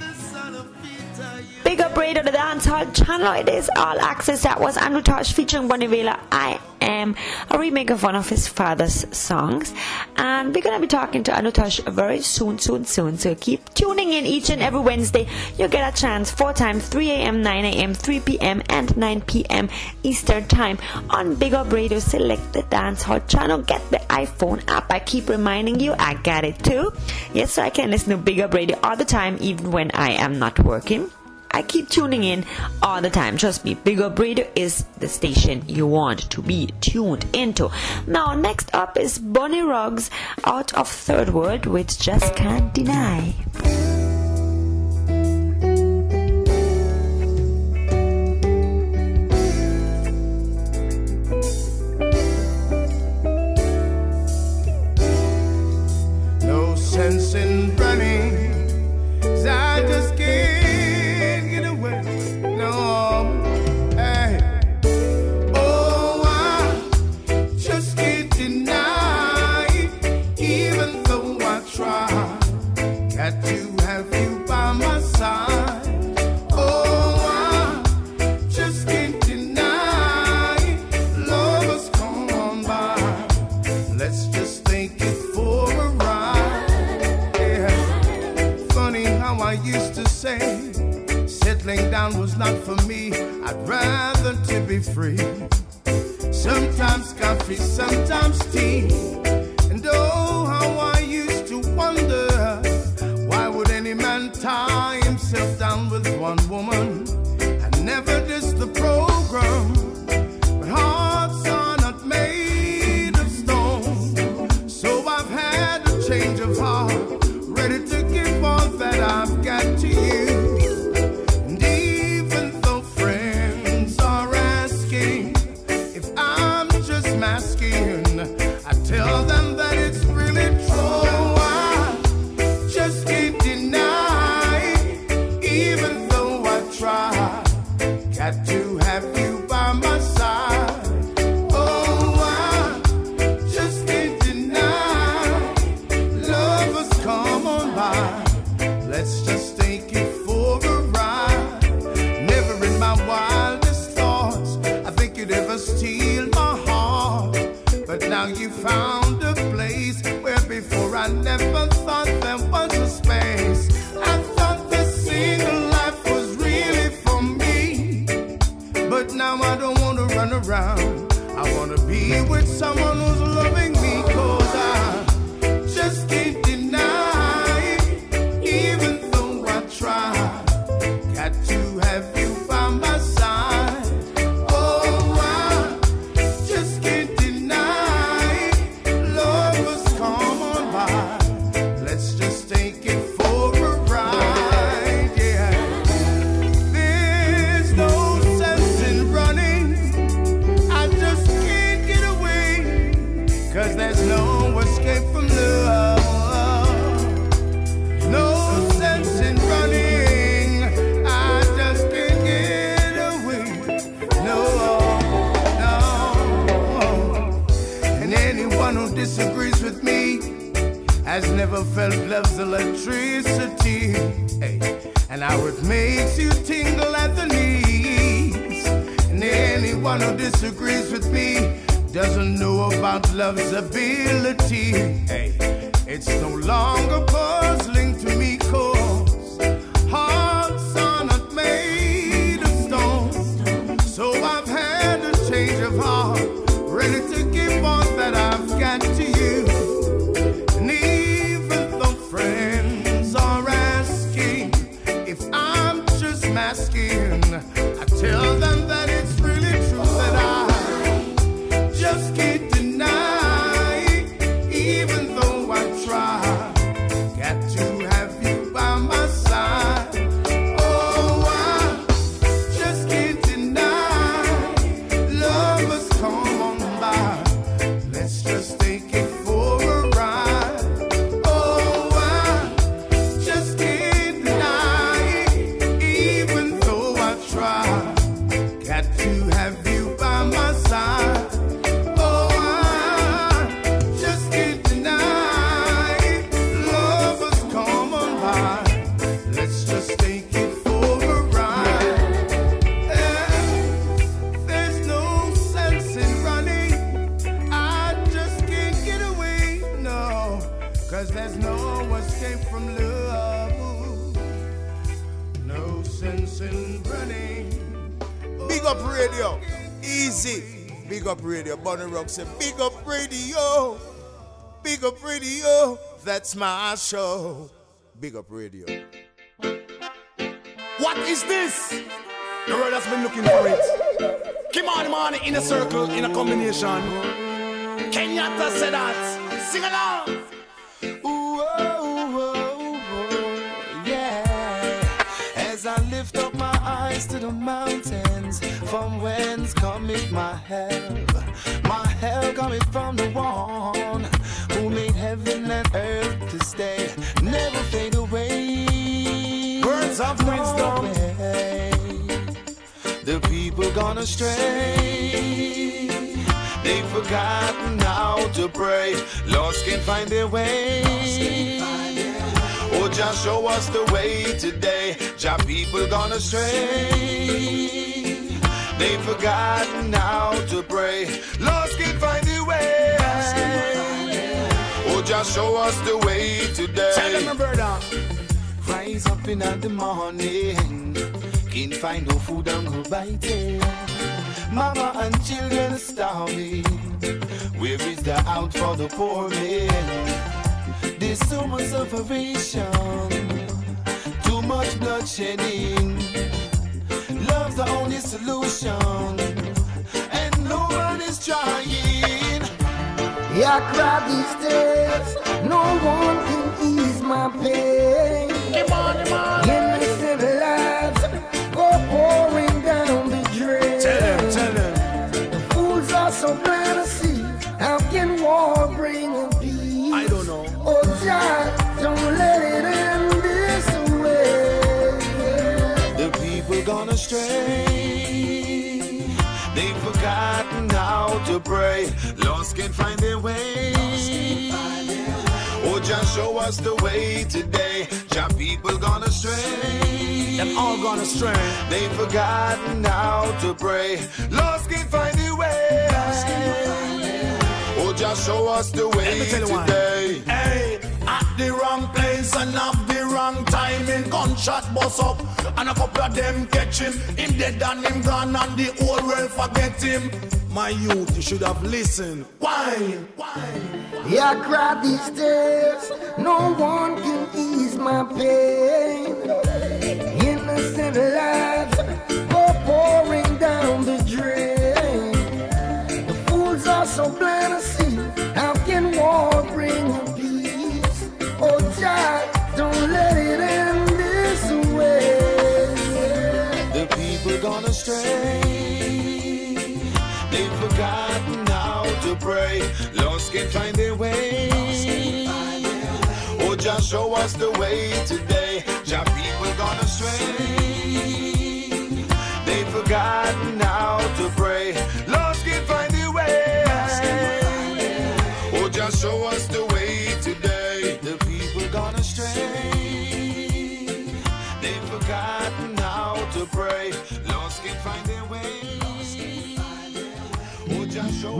Radio the Dancehall channel. It is All Axe-S. That was Andrew Tosh featuring Bonnie Vela. I am a remake of one of his father's songs. And we're going to be talking to Andrew Tosh very soon, soon, soon. So keep tuning in each and every Wednesday. You'll get a chance four times 3 a.m., 9 a.m., 3 p.m., and 9 p.m. Eastern Time on Big Up Radio. Select the Dancehall channel. Get the iPhone app. I keep reminding you, I got it too. Yes, so I can listen to Big Up Radio all the time, even when I am not working. I keep tuning in all the time. Trust me, Big Up Radio is the station you want to be tuned into. Now, next up is Bunny Ruggs out of Third World with Just Can't Deny. No sense in running, down was not for me. I'd rather to be free. Sometimes coffee, sometimes tea. And oh, how up radio. Easy. Big up radio. Bunny Ruggs said, Big up radio. Big up radio. That's my show. Big up radio. What is this? The world has been looking for it. Come on man, Inner Circle, in a combination. Kenyatta said that. Sing along. rise to the mountains from whence cometh my help. My help cometh from the one who made heaven and earth to stay, never fade away. Words of wisdom. Way. The people gone astray. They've forgotten how to pray. Lost can find their way. Oh, just show us the way today. Jah people gonna stray. They've forgotten how to pray. Lost can find a way. Oh, just show us the way today. Tell them. Rise up in the morning. Can't find no food, I'm gonna bite. Mama and children starving. Where is the out for the poor man? There's so much suffering, too much bloodshedding. Love's the only solution, and no one is trying. I cry these days, no one can ease my pain. Come on, come on. astray. They've forgotten how to pray. Lost can find their way. Oh, just show us the way today. Jah people gone astray. Them all gone astray. They've forgotten how to pray. Lost can find their way. Oh, just show us the way today. Hey the wrong place and have the wrong timing. Gunshot bust up and a couple of them catch him. Him dead and him gone and the whole world forget him. My youth, you should have listened. Why? Why? Yeah, I cry these days. No one can ease my pain. Innocent lives go pouring down the drain. The fools are so blind to see. How can war bring peace? Oh, Jah, don't let it end this way. The people gone astray. They've forgotten how to pray. Lost can't find their way. Oh, just show us the way today. Jah people gone astray.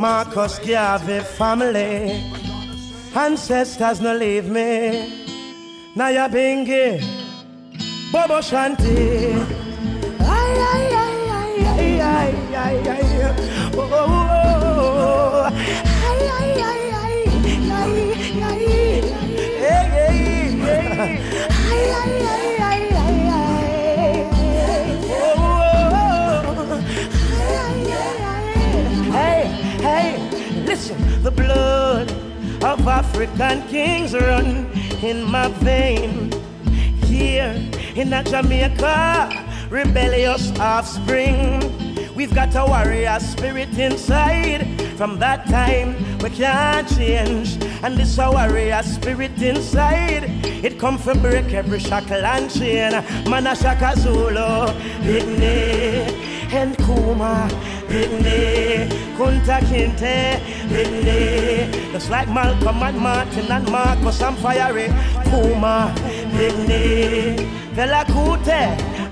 Marcus Garvey family. Ancestors no leave me. Nyabinghi. Bobo Shanti. Ay, ay, ay, ay, ay, ay, ay, ay. Oh, oh, oh. oh. Ay, ay, ay, ay, ay, ay. Hey, hey, hey. Ay, ay, ay, ay, ay, the blood of African kings run in my vein. Here in a Jamaica, rebellious offspring. We've got a warrior spirit inside. From that time, we can't change. And this a warrior spirit inside. It come from break every shackle and chain. Mana Shaka Zulu, Whitney, and Kuma, Whitney, Kunta Kinte, Whitney. Just like Malcolm and Martin and Marcus and Fiery, Kuma, Whitney, Fela Kuti,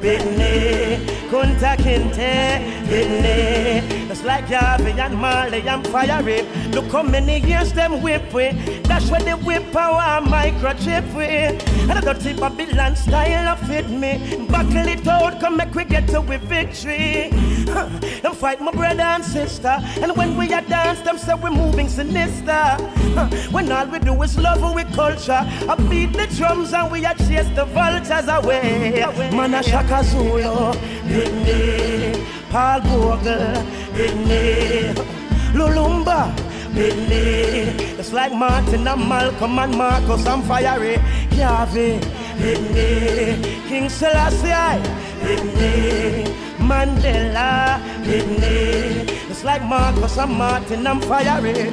Whitney, Kunta Kinte, Whitney. Just like Javi and Marley and Fiery. Look how many years them whip we. That's where they whip our microchip we. And I got the Babylon style of fit me. Buckle it out, come make we get to with victory. Huh. Them fight my brother and sister. And when we are dance, them say we're moving sinister. Huh. When all we do is love with culture. I beat the drums and we are chase the vultures away. Mana Shaka Zulu, Whitney, Paul Bogle, Whitney, Lumumba, Whitney. It's like Martin and Malcolm and Marcus and Fiery, Yavi, Whitney, King Selassie, Whitney. Mandela, Whitney. It's like Marcus and Martin and Fiery.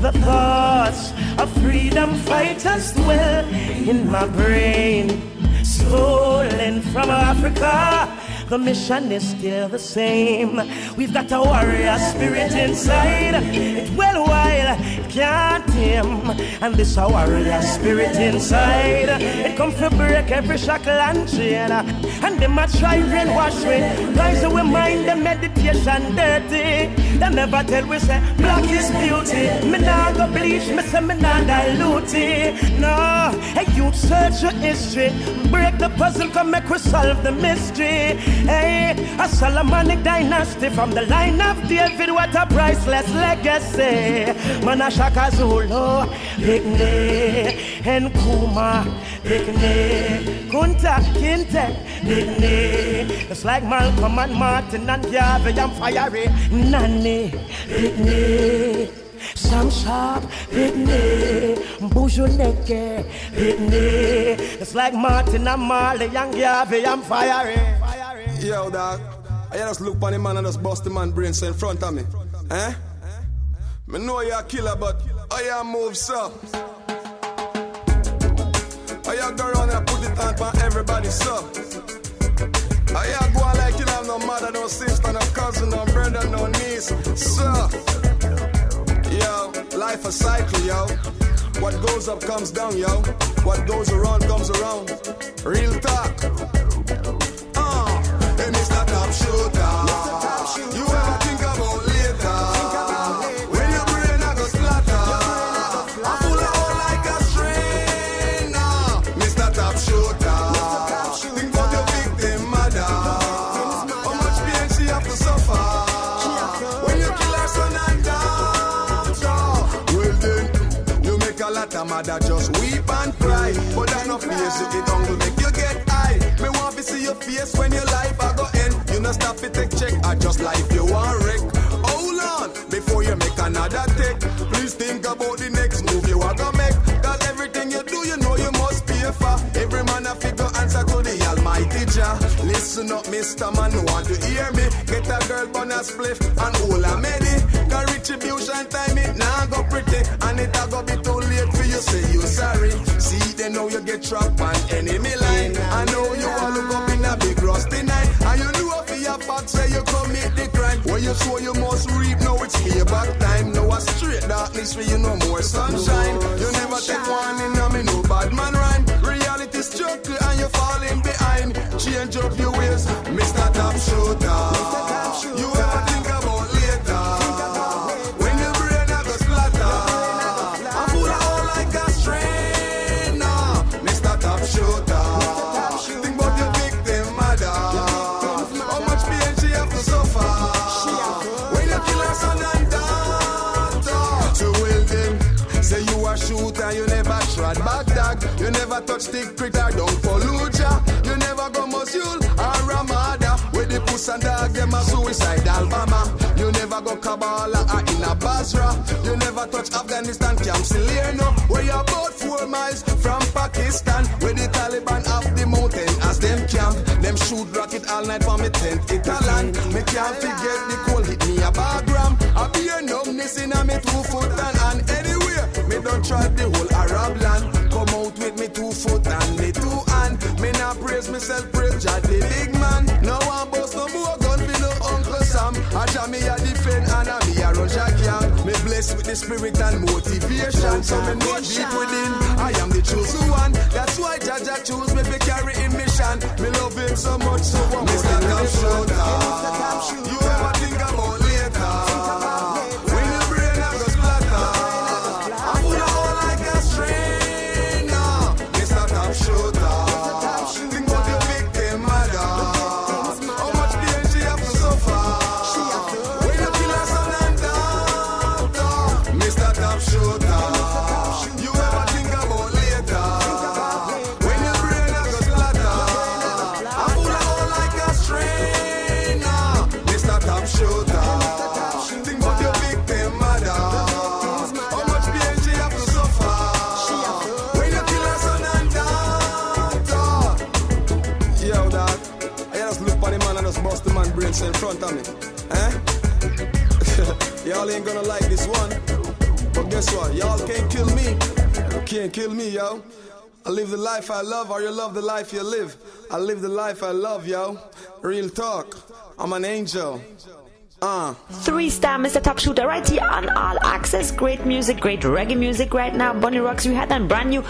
The thoughts of freedom fighters dwell in my brain. Stolen from Africa. The mission is still the same. We've got a warrior spirit inside. It well while it can't tame. And this a warrior spirit inside. It come to break every shackle and chain. And them a try brainwash we. Guys we mind the meditation dirty. They never tell we say black is beauty. Me nah go bleach, me say me nah dilute. No, hey you search your history. Break the puzzle, come make we solve the mystery. Hey, a Solomonic dynasty from the line of David. What a priceless legacy. Mana Shaka Zulu, Picnic, and Kuma, Picnic, Kunta Kinte, Picnic. It's like Malcolm and Martin and Garvey and Fiery, Nanny, Picnic. Sam Sharpe, Pitney, Bujuneke, Pitney. It's like Martin and Marley and Garvey and Fiery. Yo, dog. I just look on the man and just bust the man brain so in front of me. Eh? Me know you're a killer, but I am move so. I go around and put it on for everybody so. I go on like you have no mother, no sister, no cousin. cousin, no brother, no niece. So, yo, life a cycle, yo. What goes up comes down, yo. What goes around comes around. Real talk. Mother. You you just weep and cry. But that no face it, don't make you get high. Me want to see your face when your life life you want wreck. Oh, hold on, before you make another take. Please think about the next move you are gonna make. Cause everything you do, you know you must pay for. Every man a figure answer to the Almighty Jah. Listen up, Mr. Man, want to hear me? Get a girl on a spliff and hold a medi. Cause retribution time it now go pretty. And it a go be too late for you say you sorry. See, they know you get trapped on enemy crime. When you show you must reap, now it's payback time. Now a straight darkness for you no more sunshine. You never take one in a me no bad man rhyme. Reality struggle and you're falling behind. Change up your ways, Mr. Top Shooter. Them a suicidal bomber. You never go Kabul or in a Basra. You never touch Afghanistan, Camp Salerno. Where you're about four miles from Pakistan. Where the Taliban have the mountain as them camp. Them shoot rocket all night for me tent, it a land. Me can't forget the cold hit me a bagram. I be a numbness in a me two foot and, and anywhere. Me don't try the the spirit and motivation. So me know deep within, I am the chosen one. That's why Jah choose me to carry in mission. Me love him so much, so I'm Mr. Top Shooter. You ever Guess what? Y'all can't kill me. You can't kill me, yo. I live the life I love, or you love the life you live. I live the life I love, yo. Real talk. I'm an angel. Uh. Three star Mr. Top Shooter right here on All Axe-S. Great music, great reggae music right now. Bunny Ruggs, we had a brand new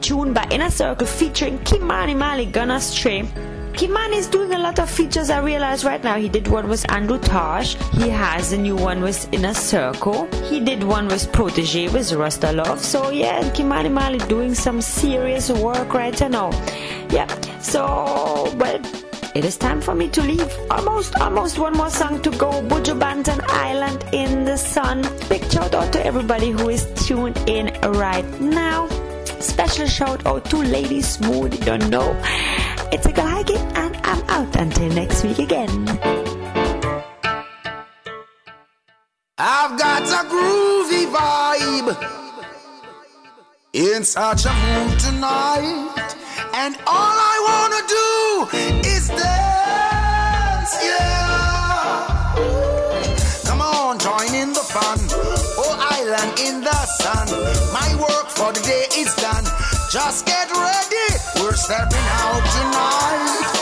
tune by Inner Circle featuring Ky-Mani Marley, Gonna Stray. Ky-Mani is doing a lot of features I realize right now. He did one with Andrew Tosh. He has a new one with Inner Circle. He did one with Protoje with Rasta Love. So yeah, Ky-Mani Marley doing some serious work right now. Yeah. So well it is time for me to leave. Almost, almost one more song to go. Buju Banton Island in the Sun. Big shout out to everybody who is tuned in right now. Special shout out to Lady Smooth. Don't know. It's a guy and I'm out until next week again. I've got a groovy vibe in such a mood tonight, and all I wanna do is dance, yeah. Come on, join in the fun. Oh, island in the sun. My work for the day is done. Just get ready. We're stepping out tonight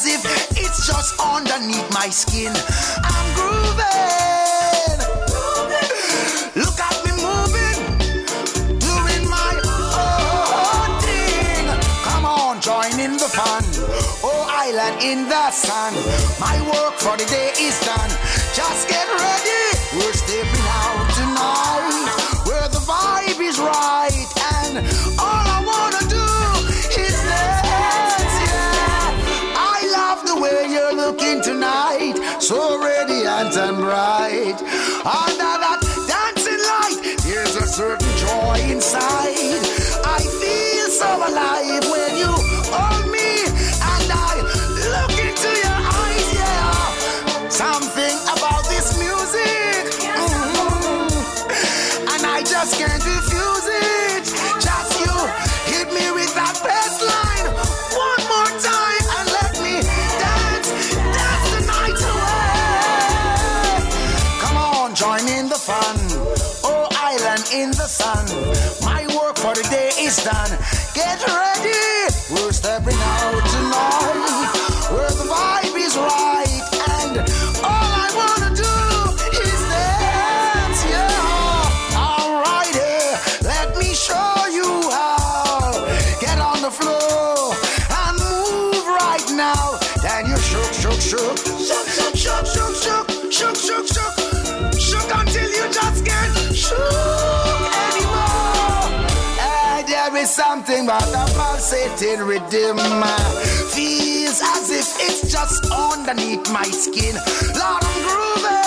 as if it's just underneath my skin. I'm grooving. Look at me moving, doing my own thing. Come on, join in the fun. Oh, island in the sun. My work for the day is done. Just get ready. We're stepping So radiant and bright. Under that dancing light, there's a certain joy inside. I feel so alive when you hold me and I look into your eyes. Yeah, something about this music, Mhm. and I just can't refuse Get ready. We're stepping something about the pulsating rhythm. Feels as if it's just underneath my skin. Lord